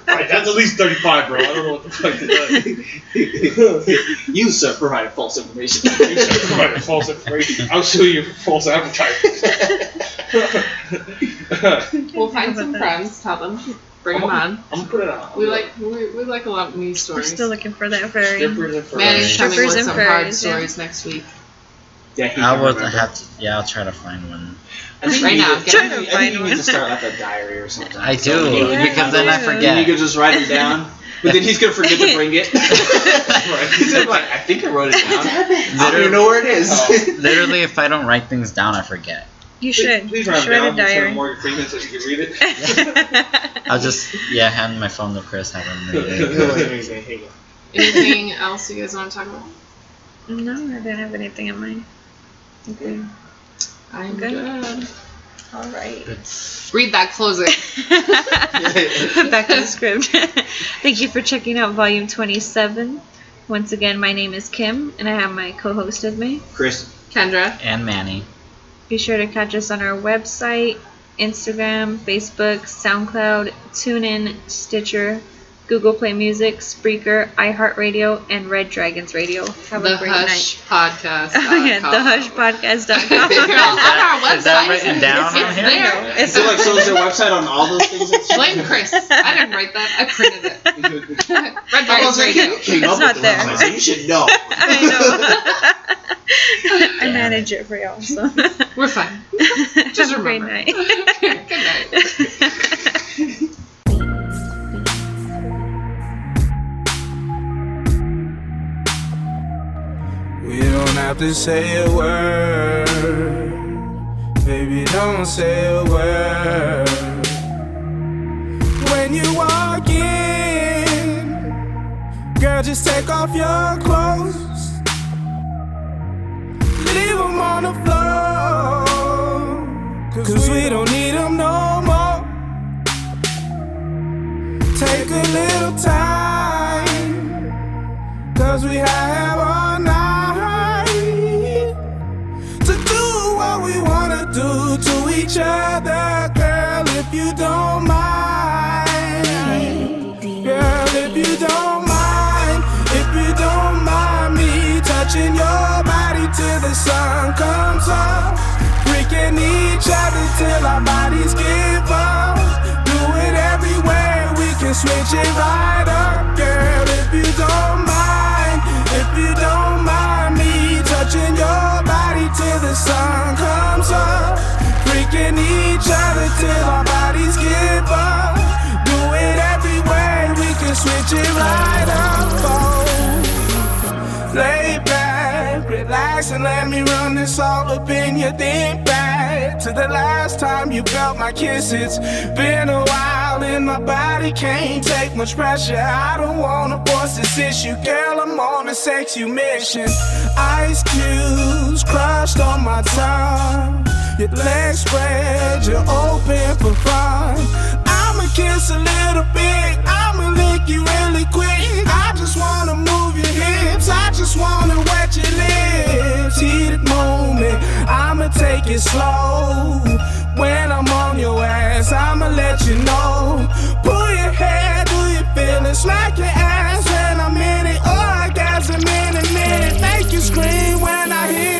Right, that's at least 35, bro. I don't know what the fuck to do.
you, sir, provided false information.
You should provide false information. I'll sue you for false advertising.
We'll find some friends. Tell them. Bring them on.
I'm gonna put it on.
We like we, we like a lot of news stories.
We're still looking for that furry.
strippers and furries.
Manny's coming
Strippers
with
and
some hard
furries, yeah.
stories next week.
That he
I
can
would
remember?
have to. Yeah, I'll try to find one.
I think
Right
you
now,
need
get
to,
on
I think, I
phone.
think you need to start like a diary or something.
I do
you
Yeah,
because then I forget.
Then you could just write it down. But then he's gonna forget to bring it. He's gonna be like, I think I wrote it down. I don't even know where it is.
Oh, literally, if I don't write things down, I forget.
You should.
Please
You
write
should
it
write a diary.
Morgan Freeman so she can read it.
I'll just yeah hand my phone to Chris, have him read it.
Here you go.
Anything else you guys want to talk about?
no, I do not have anything in mind. Okay.
I'm
Okay.
good.
All right.
Read that closing.
Back to the script. Thank you for checking out volume 27. Once again, my name is Kim, and I have my co host with me.
Chris.
Kendra.
And Manny.
Be sure to catch us on our website, Instagram, Facebook, SoundCloud, TuneIn, Stitcher, Google Play Music, Spreaker, iHeartRadio, and Red Dragons Radio. Have
the
a great
Hush
night.
Podcast.
Oh, yeah, thehushpodcast.com.
on our website.
Is that written down
it's,
on
it's
here?
there.
Is it like so? Is there a website on all those things?
Blame Chris. I didn't write that. I printed it. Red Dragons Radio.
you came
It's
up
not
with the
there.
website, so you should know.
I know. I manage it for y'all, so.
We're fine. Just
Have a great
remember.
night.
Good night.
Have to say a word. Baby, don't say a word. When you walk in, girl, just take off your clothes. Leave them on the floor. Cause we don't need them no more. Take a little time. Cause we have all each other, girl, if you don't mind. Girl, if you don't mind, if you don't mind me touching your body till the sun comes up. Freaking each other till our bodies give up. Do it everywhere, we can switch it right up, girl, if you don't mind. If you don't mind me touching your body till the sun comes up. Freaking each other till our bodies give up. Do it everywhere, we can switch it right up. Oh. Lay back, relax, and let me run this all up in your think back to the last time you felt my kiss. It's been a while, and my body can't take much pressure. I don't wanna force this issue, girl. I'm on a sex you mission. Ice cubes crushed on my tongue. Your legs spread, you're open for fun. I'ma kiss a little bit, I'ma lick you really quick. I just wanna move your hips, I just wanna wet your lips. Heated moment, I'ma take it slow. When I'm on your ass, I'ma let you know. Pull your hair, do you feel it? Smack your ass when I'm in it. Oh, Orgasm in a minute, make you scream when I hit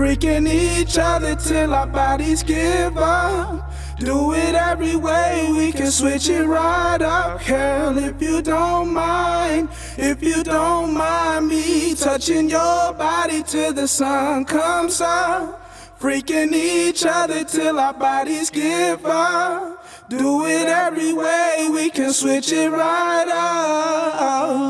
Freaking each other till our bodies give up. Do it every way, we can switch it right up, girl. If you don't mind, if you don't mind me touching your body till the sun comes up. Freaking each other till our bodies give up. Do it every way, we can switch it right up.